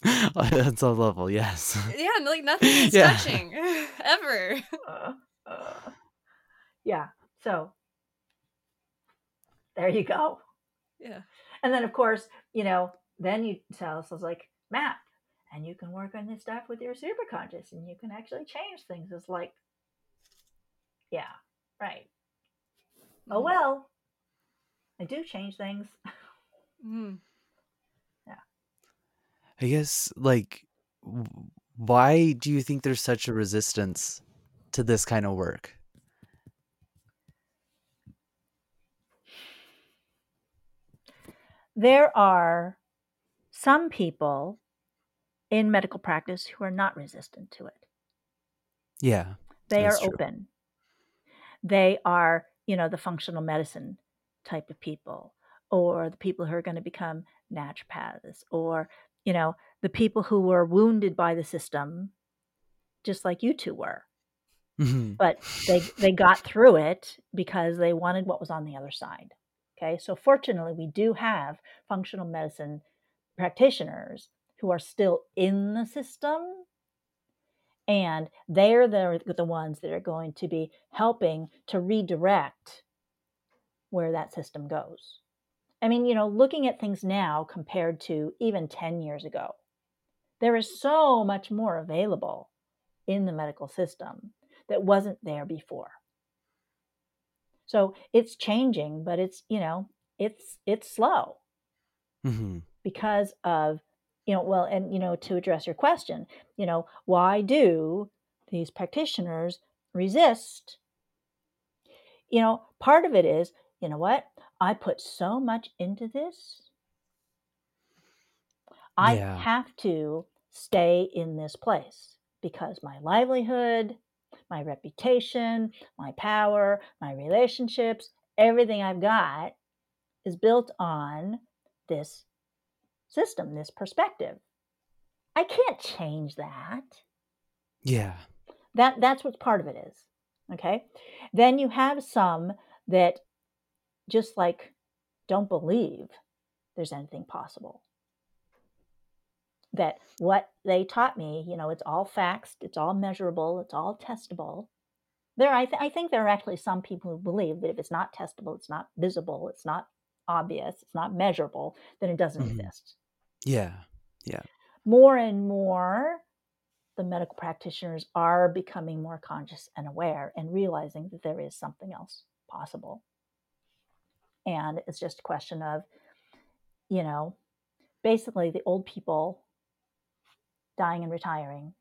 That's a level, yes. yeah, like, nothing is Yeah. touching ever. Uh, uh, yeah. So there you go. Yeah. And then, of course, you know, then you tell us, I was like, MAP, and you can work on this stuff with your superconscious and you can actually change things. It's like, yeah, right. Oh, Mhm. well, I do change things. Mhm. I guess, like, why do you think there's such a resistance to this kind of work? There are some people in medical practice who are not resistant to it. Yeah, they are true. open they are you know the functional medicine type of people or the people who are going to become naturopaths or you know the people who were wounded by the system just like you two were Mhm. but they they got through it because they wanted what was on the other side okay? So fortunately we do have functional medicine practitioners who are still in the system and they're the, the ones that are going to be helping to redirect where that system goes. I mean you know looking at things now compared to even 10 years ago there is so much more available in the medical system that wasn't there before so it's changing but it's you know it's it's slow Mhm. because of you know, well, and you know, to address your question, you know, why do these practitioners resist? You know, part of it is, you know what? I put so much into this. I Yeah. have to stay in this place because my livelihood, my reputation, my power, my relationships, everything I've got is built on this system, this perspective. I can't change that. Yeah. That that's what part of it is. Okay? Then you have some that just like don't believe there's anything possible. That what they taught me, you know, it's all facts, it's all measurable, it's all testable. There, I, th- I think there are actually some people who believe that if it's not testable, it's not visible, it's not obvious, it's not measurable, then it doesn't Mhm. exist. Yeah, yeah. More and more, the medical practitioners are becoming more conscious and aware and realizing that there is something else possible. And it's just a question of, you know, basically the old people dying and retiring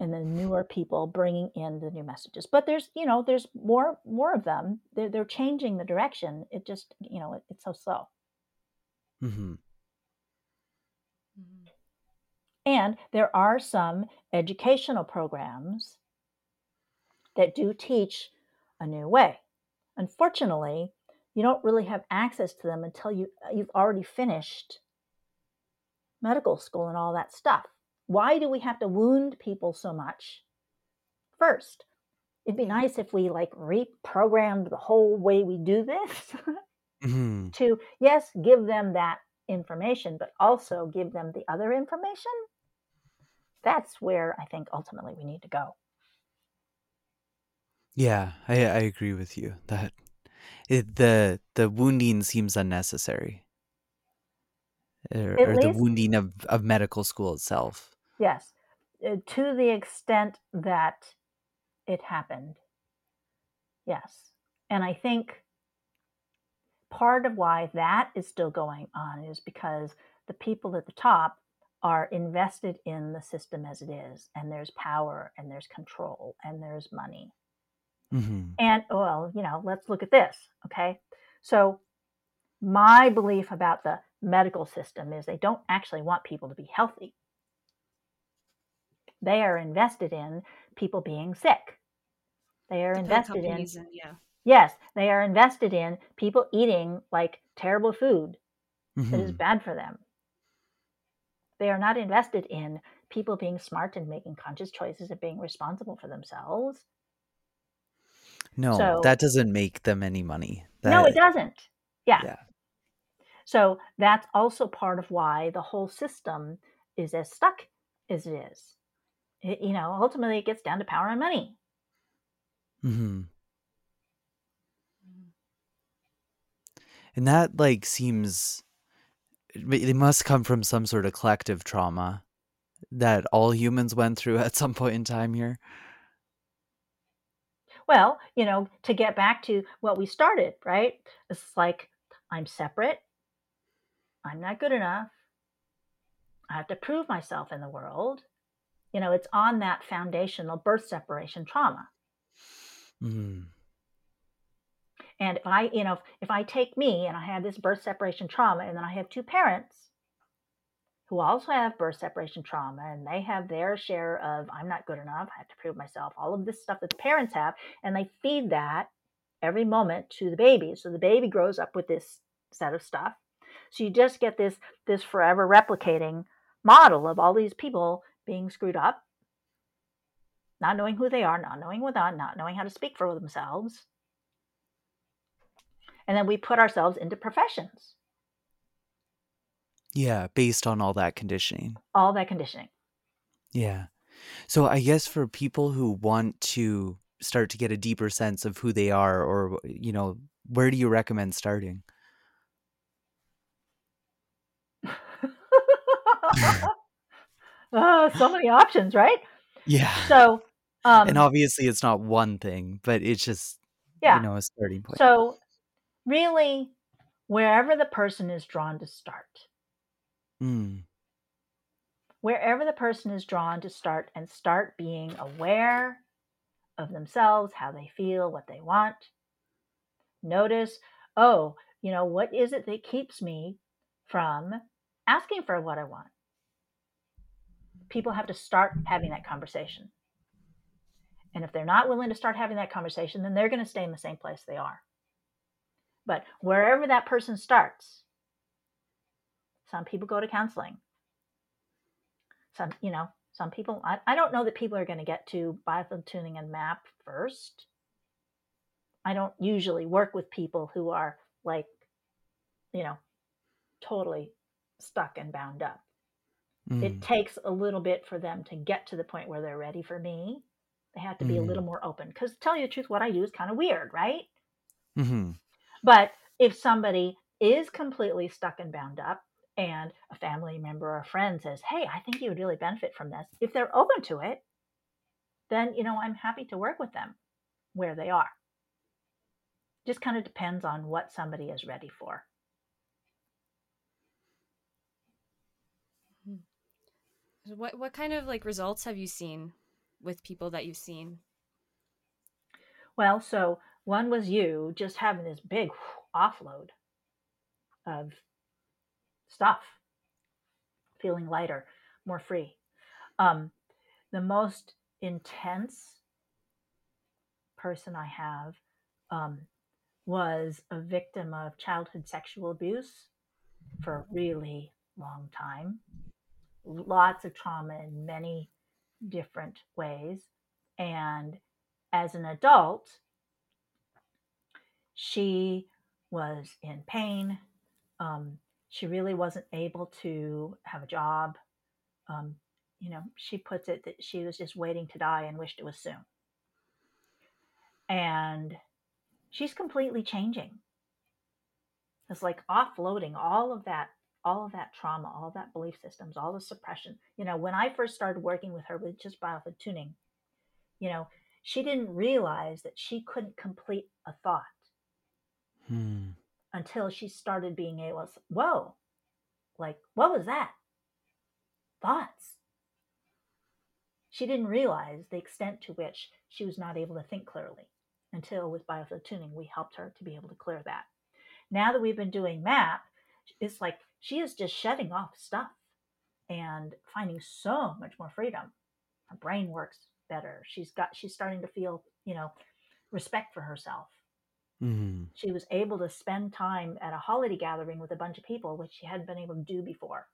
and the newer people bringing in the new messages. But there's you know there's more more of them. They're, they're changing the direction. It just you know it, it's so slow. Hmm Mhm. and there are some educational programs that do teach a new way. Unfortunately you don't really have access to them until you you've already finished medical school and all that stuff why do we have to wound people so much? First it'd be nice if we like reprogrammed the whole way we do this hmm to yes give them that information but also give them the other information. That's where i think ultimately we need to go. Yeah, I I agree with you that it, the the wounding seems unnecessary, or, or the wounding of of medical school itself. Yes uh, to the extent that it happened yes and i think part of why that is still going on is because the people at the top are invested in the system as it is and there's power and there's control and there's money hmm And well, you know, let's look at this. Okay. So, my belief about the medical system is they don't actually want people to be healthy. They are invested in people being sick. They are The invested in, companies and yeah. yes, they are invested in people eating like terrible food that is hmm bad for them. They are not invested in people being smart and making conscious choices and being responsible for themselves. No, So- that doesn't make them any money. no, it doesn't. Yeah. Yeah. So that's also part of why the whole system is as stuck as it is. It, you know, ultimately it gets down to power and money. hmm Mhm. And that like seems it it must come from some sort of collective trauma that all humans went through at some point in time here. Well, you know, to get back to what we started, right? It's like I'm separate. I'm not good enough. I have to prove myself in the world. You know, it's on that foundational birth separation trauma. Mm. And if I, you know, if, if I take me and I have this birth separation trauma, and then I have two parents who also have birth separation trauma, and they have their share of I'm not good enough, I have to prove myself, all of this stuff that the parents have, and they feed that every moment to the baby. So the baby grows up with this set of stuff. So you just get this this forever replicating model of all these people being screwed up, not knowing who they are, not knowing what on, not knowing how to speak for themselves. And then we put ourselves into professions, Yeah, based on all that conditioning. all that conditioning. Yeah. So I guess for people who want to start to get a deeper sense of who they are or you know, where do you recommend starting? oh, so many options, right? Yeah. So, um, and obviously it's not one thing, but it's just yeah. you know a starting point. So, really, wherever the person is drawn to start, Mm. wherever the person is drawn to start and start being aware of themselves, how they feel, what they want. Notice, oh, you know, what is it that keeps me from asking for what I want? People have to start having that conversation. And if they're not willing to start having that conversation, then they're going to stay in the same place they are. But wherever that person starts, some people go to counseling. Some, you know, some people, I, I don't know that people are going to get to biofield tuning and MAP first. I don't usually work with people who are like, you know, totally stuck and bound up. Mm. It takes a little bit for them to get to the point where they're ready for me. They have to be mm. a little more open because, tell you the truth, what I do is kind of weird, right? Mm-hmm. But if somebody is completely stuck and bound up, and a family member or a friend says, Hey, I think you would really benefit from this, if they're open to it, then, you know, I'm happy to work with them where they are. Just kind of depends on what somebody is ready for. What what kind of like results have you seen with people that you've seen? Well, so one was you just having this big offload of stuff, feeling lighter, more free. Um, the most intense person I have um, was a victim of childhood sexual abuse for a really long time. Lots of trauma in many different ways. And as an adult, she was in pain. Um, she really wasn't able to have a job. Um, you know, she puts it that she was just waiting to die and wished it was soon. And she's completely changing. It's like offloading all of that, all of that trauma, all of that belief systems, all the suppression. You know, when I first started working with her with just biofield tuning, you know, she didn't realize that she couldn't complete a thought. Hmm until she started being able to, whoa, like, what was that? Thoughts. She didn't realize the extent to which she was not able to think clearly until with biofield tuning, we helped her to be able to clear that. Now that we've been doing MAP, it's like she is just shutting off stuff and finding so much more freedom. Her brain works better. She's got, she's starting to feel, you know, respect for herself Mm-hmm. She was able to spend time at a holiday gathering with a bunch of people, which she hadn't been able to do before.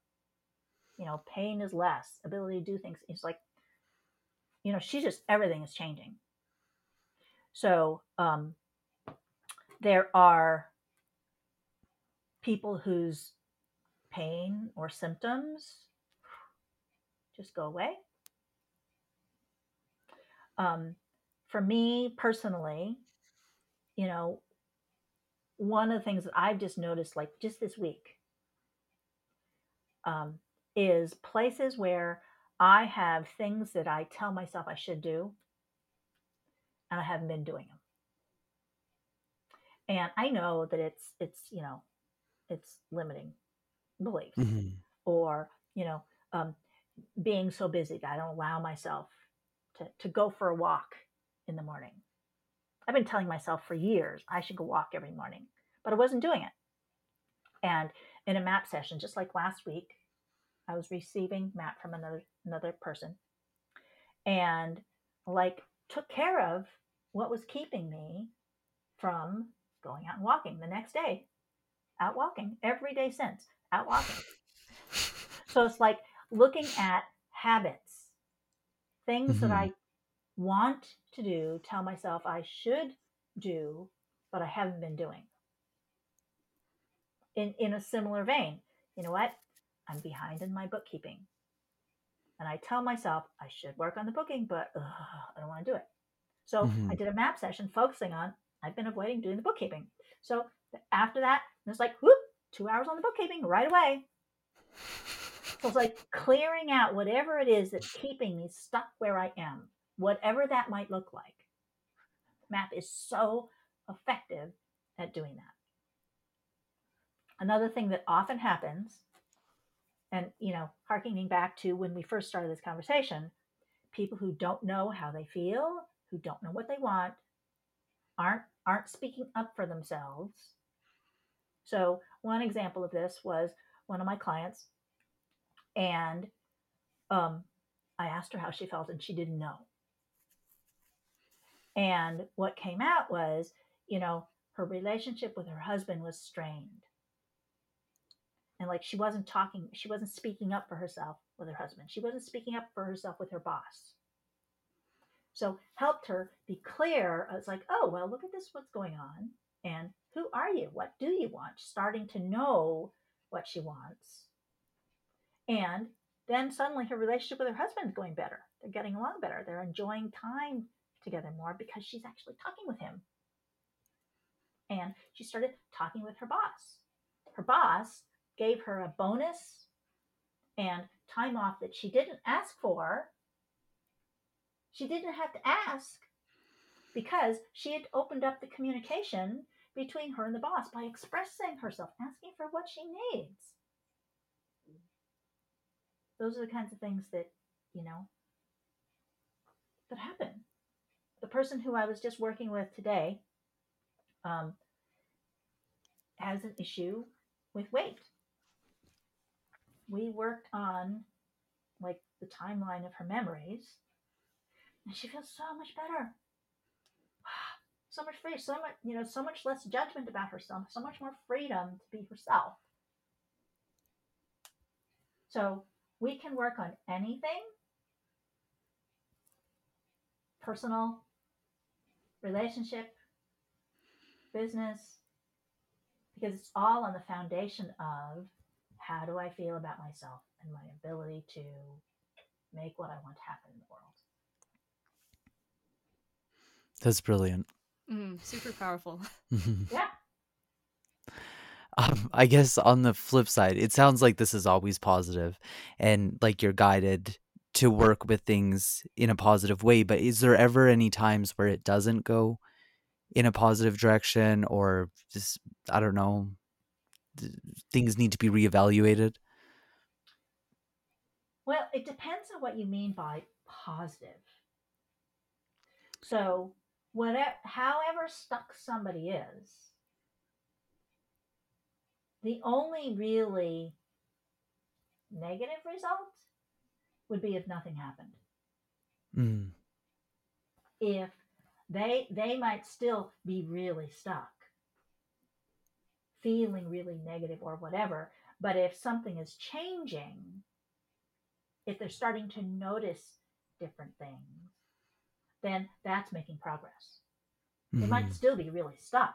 You know, pain is less, ability to do things. It's like, you know, she just, everything is changing. So um, there are people whose pain or symptoms just go away. Um, for me personally, you know, one of the things that I've just noticed, like just this week, um, is places where I have things that I tell myself I should do, and I haven't been doing them. And I know that it's it's you know, it's limiting beliefs, mm-hmm. or you know, um, being so busy that I don't allow myself to to go for a walk in the morning I've been telling myself for years I should go walk every morning, but I wasn't doing it. And in a MAP session, just like last week, I was receiving MAP from another another person, and like took care of what was keeping me from going out and walking the next day. Out walking every day since out walking. so it's like looking at habits, things mm-hmm. that I want to do, tell myself I should do, but I haven't been doing. In, in a similar vein, you know what? I'm behind in my bookkeeping. And I tell myself I should work on the booking, but ugh, I don't want to do it. So mm-hmm. I did a MAP session focusing on I've been avoiding doing the bookkeeping. So after that, it's like, whoop, two hours on the bookkeeping right away. So it's like clearing out whatever it is that's keeping me stuck where I am whatever that might look like. MAP is so effective at doing that. Another thing that often happens and you know, harkening back to when we first started this conversation, people who don't know how they feel, who don't know what they want, aren't aren't speaking up for themselves. So one example of this was one of my clients, and um, I asked her how she felt, and she didn't know. And what came out was, you know, her relationship with her husband was strained. And like she wasn't talking, she wasn't speaking up for herself with her husband. She wasn't speaking up for herself with her boss. So helped her be clear. I was like, oh, well, look at this, what's going on. And who are you? What do you want? Starting to know what she wants. And then suddenly her relationship with her husband is going better. They're getting along better. They're enjoying time together more because she's actually talking with him. And she started talking with her boss. Her boss gave her a bonus and time off that she didn't ask for. She didn't have to ask because she had opened up the communication between her and the boss by expressing herself, asking for what she needs. Those are the kinds of things that, you know, that happen the person who I was just working with today um, has an issue with weight. We worked on like the timeline of her memories, and she feels so much better. So much free, so much, you know, so much less judgment about herself, so much more freedom to be herself. So we can work on anything personal, relationship, business, because it's all on the foundation of how do I feel about myself and my ability to make what I want to happen in the world. That's brilliant. Mm, super powerful. yeah. Um, I guess on the flip side, it sounds like this is always positive and like you're guided to work with things in a positive way but is there ever any times where it doesn't go in a positive direction or just i don't know things need to be reevaluated well it depends on what you mean by positive so whatever however stuck somebody is the only really negative result would be if nothing happened. Mm. If they they might still be really stuck, feeling really negative or whatever, but if something is changing, if they're starting to notice different things, then that's making progress. Mm-hmm. They might mm-hmm. still be really stuck.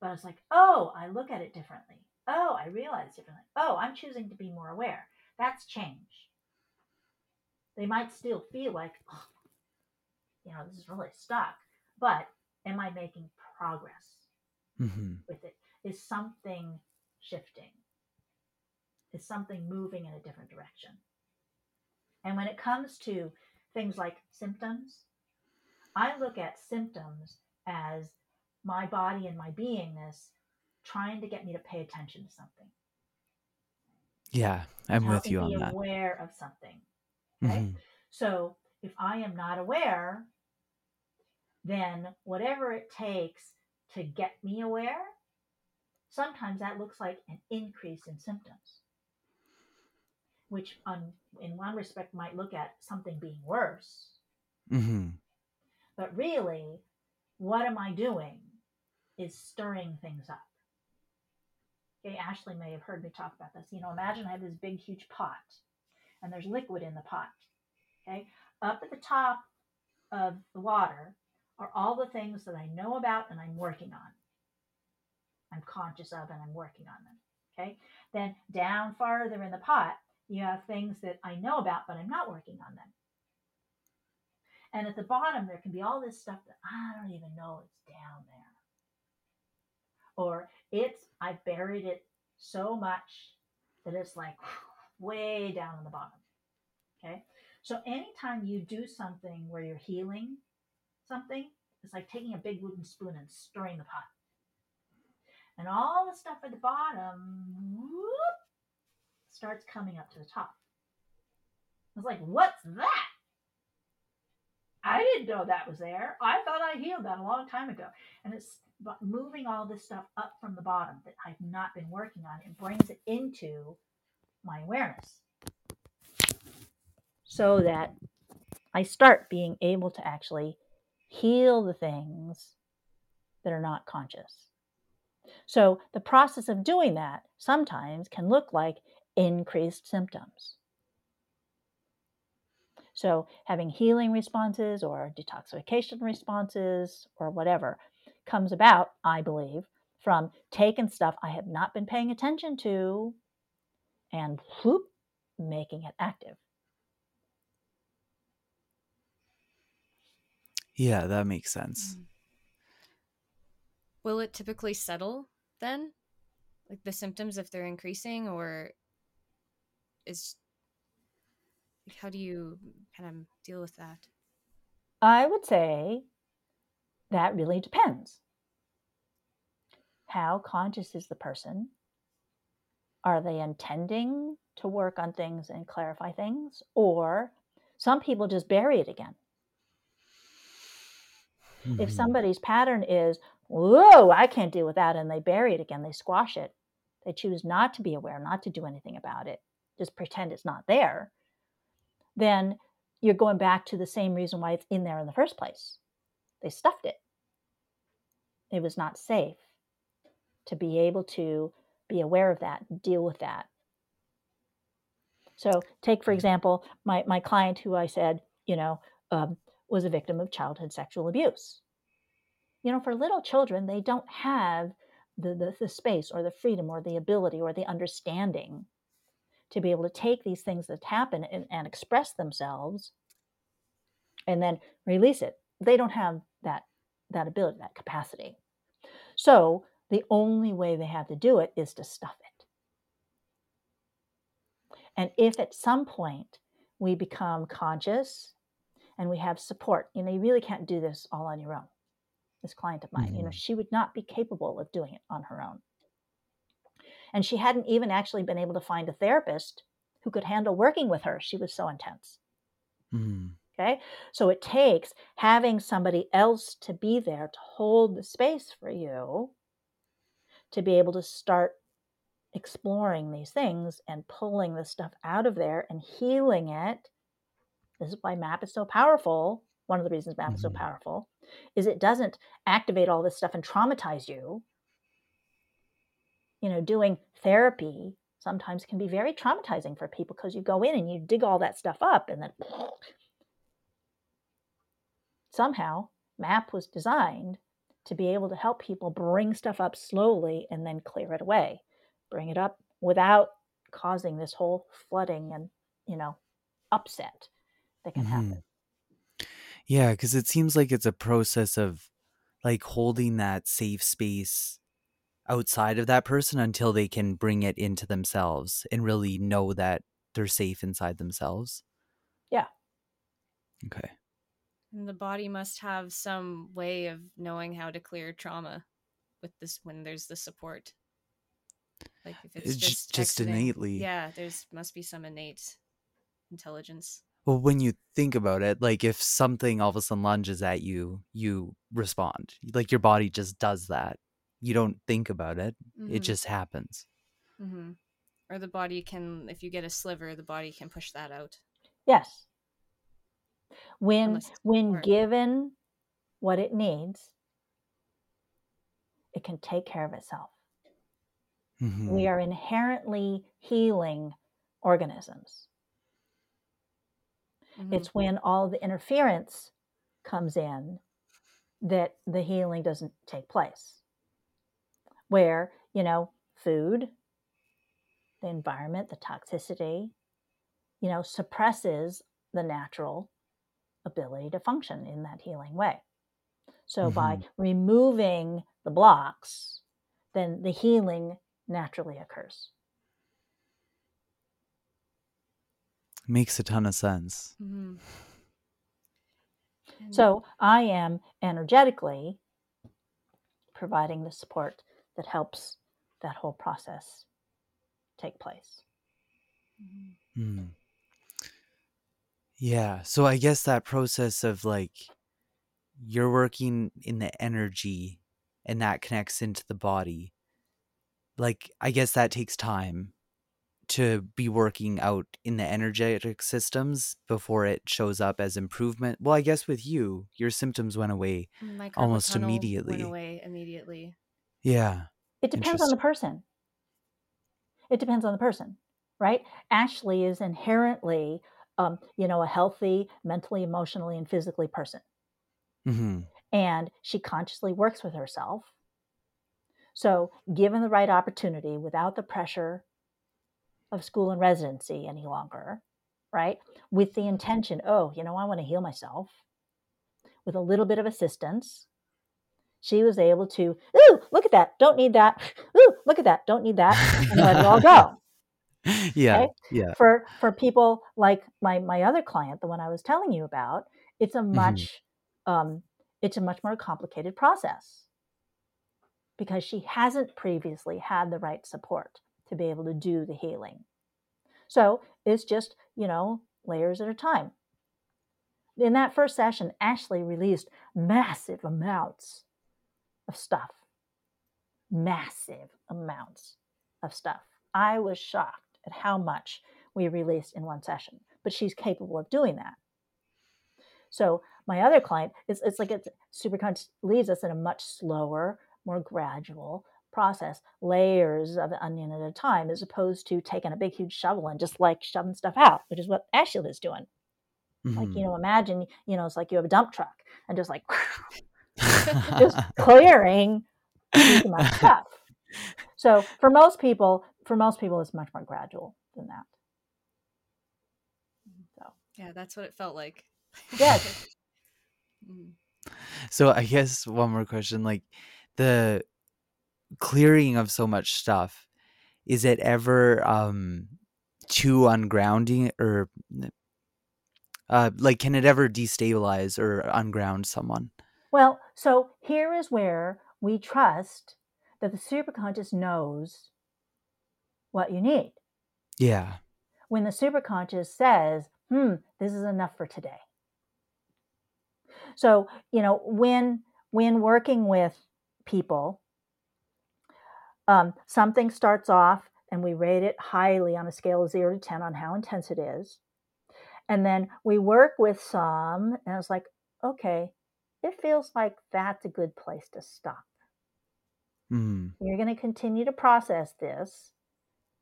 But it's like, oh, I look at it differently. Oh, I realize differently. Oh, I'm choosing to be more aware. That's change they might still feel like, oh, you know, this is really stuck. But am I making progress mm-hmm. with it? Is something shifting? Is something moving in a different direction? And when it comes to things like symptoms, I look at symptoms as my body and my beingness trying to get me to pay attention to something. Yeah, I'm with you on that. Aware of something. Okay. Mm-hmm. So if I am not aware, then whatever it takes to get me aware, sometimes that looks like an increase in symptoms, which on, in one respect might look at something being worse. Mm-hmm. But really, what am I doing is stirring things up. Okay, Ashley may have heard me talk about this. You know, imagine I have this big, huge pot and there's liquid in the pot. Okay. Up at the top of the water are all the things that I know about and I'm working on. I'm conscious of and I'm working on them. Okay. Then down farther in the pot, you have things that I know about, but I'm not working on them. And at the bottom, there can be all this stuff that I don't even know it's down there. Or it's, I buried it so much that it's like way down in the bottom. Okay. So anytime you do something where you're healing something, it's like taking a big wooden spoon and stirring the pot. And all the stuff at the bottom whoop, starts coming up to the top. I was like, what's that? I didn't know that was there. I thought I healed that a long time ago. And it's moving all this stuff up from the bottom that I've not been working on. and brings it into my awareness so that I start being able to actually heal the things that are not conscious. So the process of doing that sometimes can look like increased symptoms. So, having healing responses or detoxification responses or whatever comes about, I believe, from taking stuff I have not been paying attention to and whoop, making it active. Yeah, that makes sense. Mm. Will it typically settle then? Like the symptoms if they're increasing or is how do you kind of deal with that? I would say that really depends. How conscious is the person? Are they intending to work on things and clarify things? Or some people just bury it again. Mm-hmm. If somebody's pattern is, whoa, I can't deal with that, and they bury it again, they squash it, they choose not to be aware, not to do anything about it, just pretend it's not there, then you're going back to the same reason why it's in there in the first place. They stuffed it. It was not safe to be able to be aware of that, deal with that. So, take for example my my client who I said, you know, um, was a victim of childhood sexual abuse. You know, for little children, they don't have the, the, the space or the freedom or the ability or the understanding to be able to take these things that happen and, and express themselves and then release it. They don't have that that ability, that capacity. So the only way they have to do it is to stuff it. And if at some point we become conscious and we have support, you know, you really can't do this all on your own. This client of mine, mm-hmm. you know, mm-hmm. she would not be capable of doing it on her own. And she hadn't even actually been able to find a therapist who could handle working with her. She was so intense. Mm. Okay. So it takes having somebody else to be there to hold the space for you to be able to start exploring these things and pulling the stuff out of there and healing it. This is why MAP is so powerful. One of the reasons MAP mm-hmm. is so mm-hmm. powerful is it doesn't activate all this stuff and traumatize you you know, doing therapy sometimes can be very traumatizing for people because you go in and you dig all that stuff up and then somehow MAP was designed to be able to help people bring stuff up slowly and then clear it away bring it up without causing this whole flooding and you know upset that can mm-hmm. happen yeah because it seems like it's a process of like holding that safe space outside of that person until they can bring it into themselves and really know that they're safe inside themselves. Yeah. Okay. And the body must have some way of knowing how to clear trauma with this when there's the support. Like if it's just just innately. Yeah, there's must be some innate intelligence. Well, when you think about it, like if something all of a sudden lunges at you, you respond. Like your body just does that you don't think about it mm-hmm. it just happens mm-hmm. or the body can if you get a sliver the body can push that out yes when when given what it needs it can take care of itself mm-hmm. we are inherently healing organisms it's mm-hmm. when all the interference comes in that the healing doesn't take place where, you know, food, the environment, the toxicity, you know, suppresses the natural ability to function in that healing way. So mm-hmm. by removing the blocks, then the healing naturally occurs. Makes a ton of sense. Mm-hmm. So I am energetically providing the support that helps that whole process take place. Hmm. Yeah. So I guess that process of like you're working in the energy and that connects into the body. Like I guess that takes time to be working out in the energetic systems before it shows up as improvement. Well, I guess with you, your symptoms went away My almost immediately. went away immediately. Yeah. It depends on the person. It depends on the person, right? Ashley is inherently, um, you know, a healthy, mentally, emotionally, and physically person, hmm and she consciously works with herself. So, given the right opportunity, without the pressure of school and residency any longer, right? With the intention, oh, you know, I want to heal myself, with a little bit of assistance, she was able to, ooh, look at that, don't need that. Ooh, look at that, don't need that, and let it all go. yeah. Okay. Yeah. For for people like my my other client, the one I was telling you about, it's a much um, it's a much more complicated process because she hasn't previously had the right support to be able to do the healing. So it's just you know layers at a time. In that first session, Ashley released massive amounts of stuff. Massive amounts of stuff. I was shocked at how much we released in one session, but she's capable of doing that. So my other client, it's, it's like it's superconscious leaves us in a much slower, more gradual process, layers of the onion at a time, as opposed to taking a big, huge shovel and just like shoving stuff out, which is what Ashley is doing. Like, Mhm. you know, imagine, you know, it's like you have a dump truck and just like just clearing huge amount stuff. So for most people, for most people, it's much more gradual than that. So Yeah, that's what it felt like. Yes. Mm. So I guess one more question like the clearing of so much stuff is it ever um too ungrounding or uh like can it ever destabilize or unground someone? Well, so here is where we trust that the superconscious knows what you need. Yeah. When the superconscious says, "Hmm, this is enough for today." So you know when when working with people, um, something starts off and we rate it highly on a scale of zero to 10 on how intense it is. And then we work with some, and it's like, okay, it feels like that's a good place to stop. Mm. You're going to continue to process this,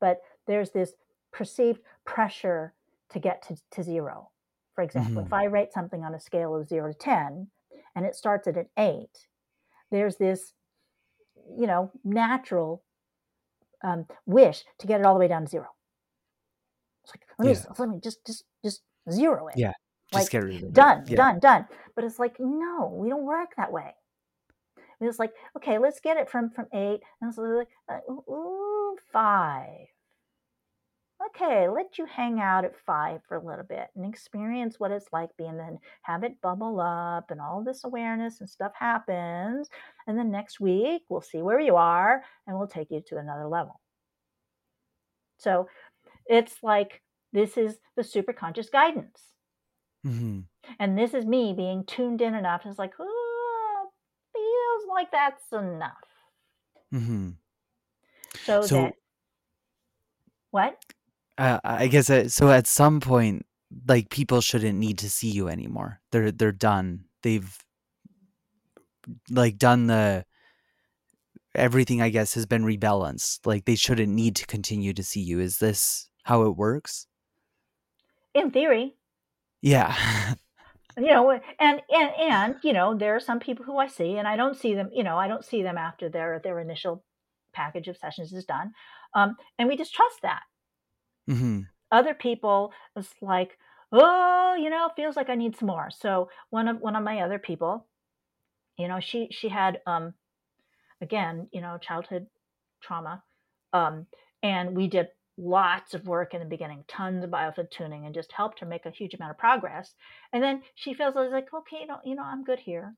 but there's this perceived pressure to get to, to zero. For example, Mhm. if I rate something on a scale of zero to 10 and it starts at an eight, there's this, you know, natural um, wish to get it all the way down to zero. It's like, let me, Yeah. just, let me just, just, just zero it. Yeah. Like, get rid of done, Yeah. done, done. But it's like, no, we don't work that way. It's like, okay, let's get it from from eight, and so like, uh, ooh, five. Okay, let you hang out at five for a little bit and experience what it's like being then have it bubble up and all this awareness and stuff happens. And then next week we'll see where you are and we'll take you to another level. So it's like this is the superconscious guidance. Hmm And this is me being tuned in enough. It's like, oh, feels like that's enough. hmm So, So- that what? Uh, I guess so. At some point, like people shouldn't need to see you anymore. They're they're done. They've like done the everything. I guess has been rebalanced. Like they shouldn't need to continue to see you. Is this how it works? In theory, Yeah. you know, and and and you know, there are some people who I see, and I don't see them. You know, I don't see them after their their initial package of sessions is done, um, and we just trust that. hmm other people it's like oh you know feels like i need some more so one of one of my other people you know she she had um again you know childhood trauma um and we did lots of work in the beginning tons of biofield tuning and just helped her make a huge amount of progress and then she feels like okay you know you know i'm good here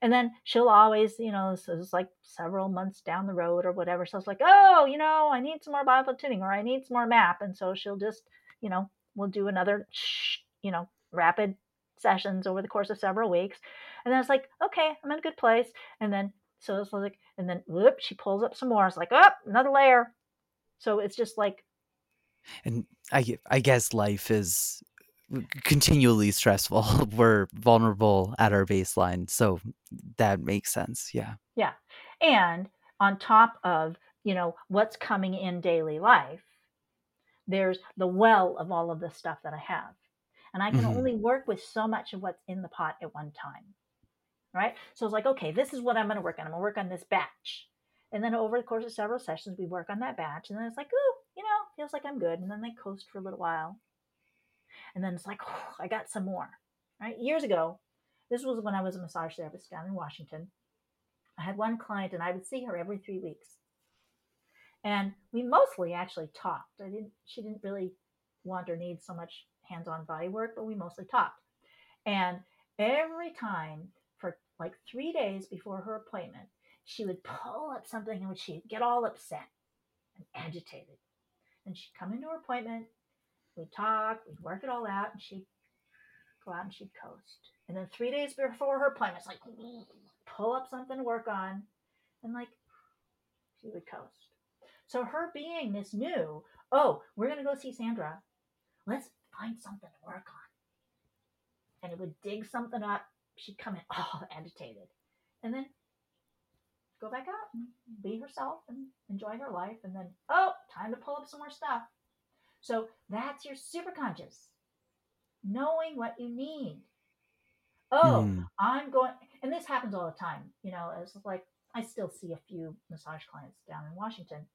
And then she'll always, you know, this is like several months down the road or whatever. So it's like, oh, you know, I need some more biofield tuning or I need some more MAP. And so she'll just, you know, we'll do another, you know, rapid sessions over the course of several weeks. And then it's like, okay, I'm in a good place. And then so it's like, and then whoop, she pulls up some more. It's like, oh, another layer. So it's just like. And I, I guess life is continually stressful. We're vulnerable at our baseline. So that makes sense. Yeah. Yeah. And on top of, you know, what's coming in daily life, there's the well of all of the stuff that I have. And I can mm-hmm. only work with so much of what's in the pot at one time. Right. So it's like, okay, this is what I'm going to work on. I'm going to work on this batch. And then over the course of several sessions, we work on that batch. And then it's like, oh, you know, feels like I'm good. And then they coast for a little while. And then it's like, oh, I got some more. Right. Years ago, this was when I was a massage therapist down in Washington. I had one client and I would see her every three weeks. And we mostly actually talked. I didn't she didn't really want or need so much hands-on body work, but we mostly talked. And every time for like three days before her appointment, she would pull up something and she'd get all upset and agitated. And she'd come into her appointment, we'd talk, we'd work it all out, and she'd go out and she'd coast. And then three days before her appointment, it's like pull up something to work on, and like she would coast. So her being this new, oh, we're gonna go see Sandra. Let's find something to work on. And it would dig something up. She'd come in all agitated. And then go back out and be herself and enjoy her life. And then, oh, time to pull up some more stuff. So that's your superconscious, knowing what you need. Oh, mm. I'm going, and this happens all the time. You know, it's like I still see a few massage clients down in Washington.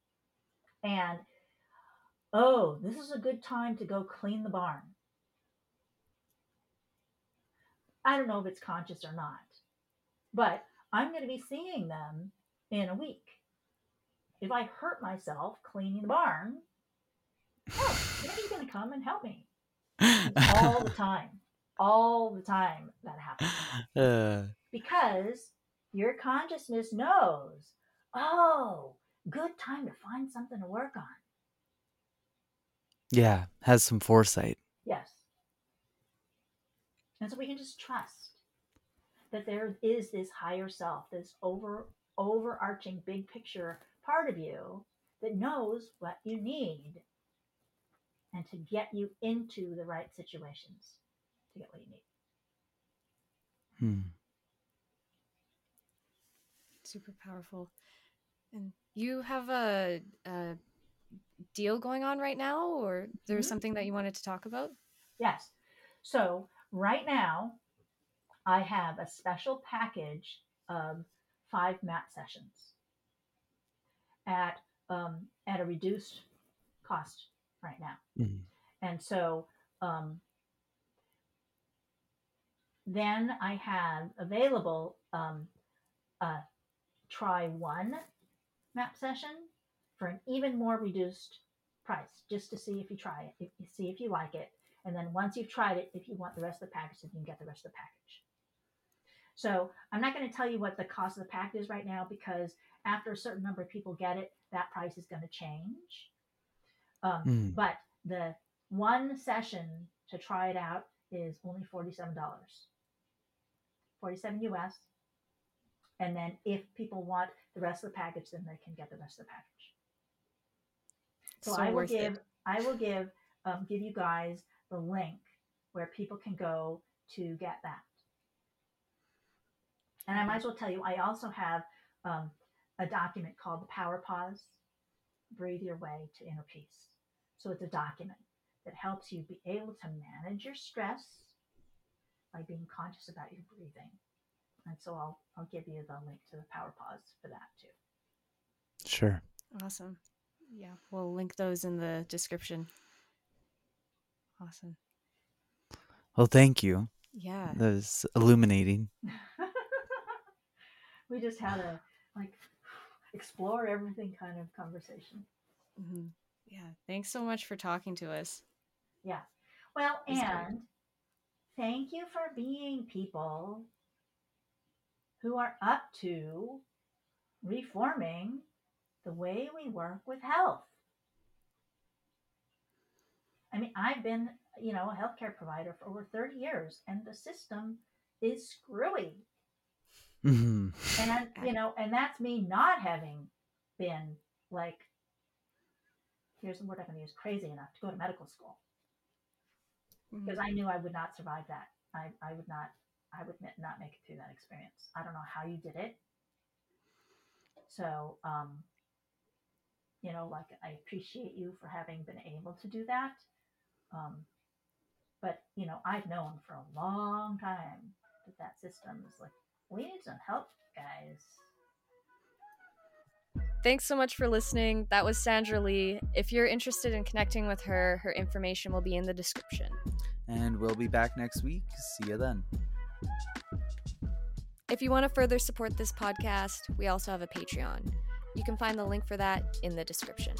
And oh, this is a good time to go clean the barn. I don't know if it's conscious or not, but I'm going to be seeing them in a week. If I hurt myself cleaning the barn, oh, going to come and help me. all the time. All the time that happens. Uh. Because your consciousness knows, oh, good time to find something to work on. Yeah, has some foresight. Yes. And so we can just trust that there is this higher self, this over overarching big picture part of you that knows what you need and to get you into the right situations to get what you need. Hmm. Super powerful. And you have a, a deal going on right now, or there's mm-hmm. something that you wanted to talk about? Yes. So, right now, I have a special package of five MAP sessions at um, at a reduced cost right now. Mm-hmm. And so um, then I have available um, a try one MAP session for an even more reduced price just to see if you try it, if you see if you like it. And then once you've tried it, if you want the rest of the package, then you can get the rest of the package. So I'm not going to tell you what the cost of the pack is right now because after a certain number of people get it, that price is going to change. Um, mm. But the one session to try it out is only $47. 47 US. And then if people want the rest of the package, then they can get the rest of the package. So, so I will give it. I will give um, give you guys the link where people can go to get that. And I might as well tell you, I also have um, a document called the Power Pause Breathe Your Way to Inner Peace. So it's a document that helps you be able to manage your stress by being conscious about your breathing. And so I'll, I'll give you the link to the Power Pause for that too. Sure. Awesome. Yeah, we'll link those in the description. Awesome. Well, thank you. Yeah. That was illuminating. we just had a like explore everything kind of conversation. Mm-hmm. Yeah. Thanks so much for talking to us. Yeah. Well, and thank you for being people who are up to reforming the way we work with health. I mean, I've been, you know, a healthcare provider for over 30 years, and the system is screwy. Mm-hmm. And I, you know, and that's me not having been like, here's the word I'm going to use, crazy enough to go to medical school because I knew I would not survive that. I, I would not, I would not make it through that experience. I don't know how you did it. So, um, you know, like I appreciate you for having been able to do that. Um, but you know, I've known for a long time that that system is like, we need some help, guys. Thanks so much for listening. That was Sandra Lee. If you're interested in connecting with her, her information will be in the description. And we'll be back next week. See you then. If you want to further support this podcast, we also have a Patreon. You can find the link for that in the description.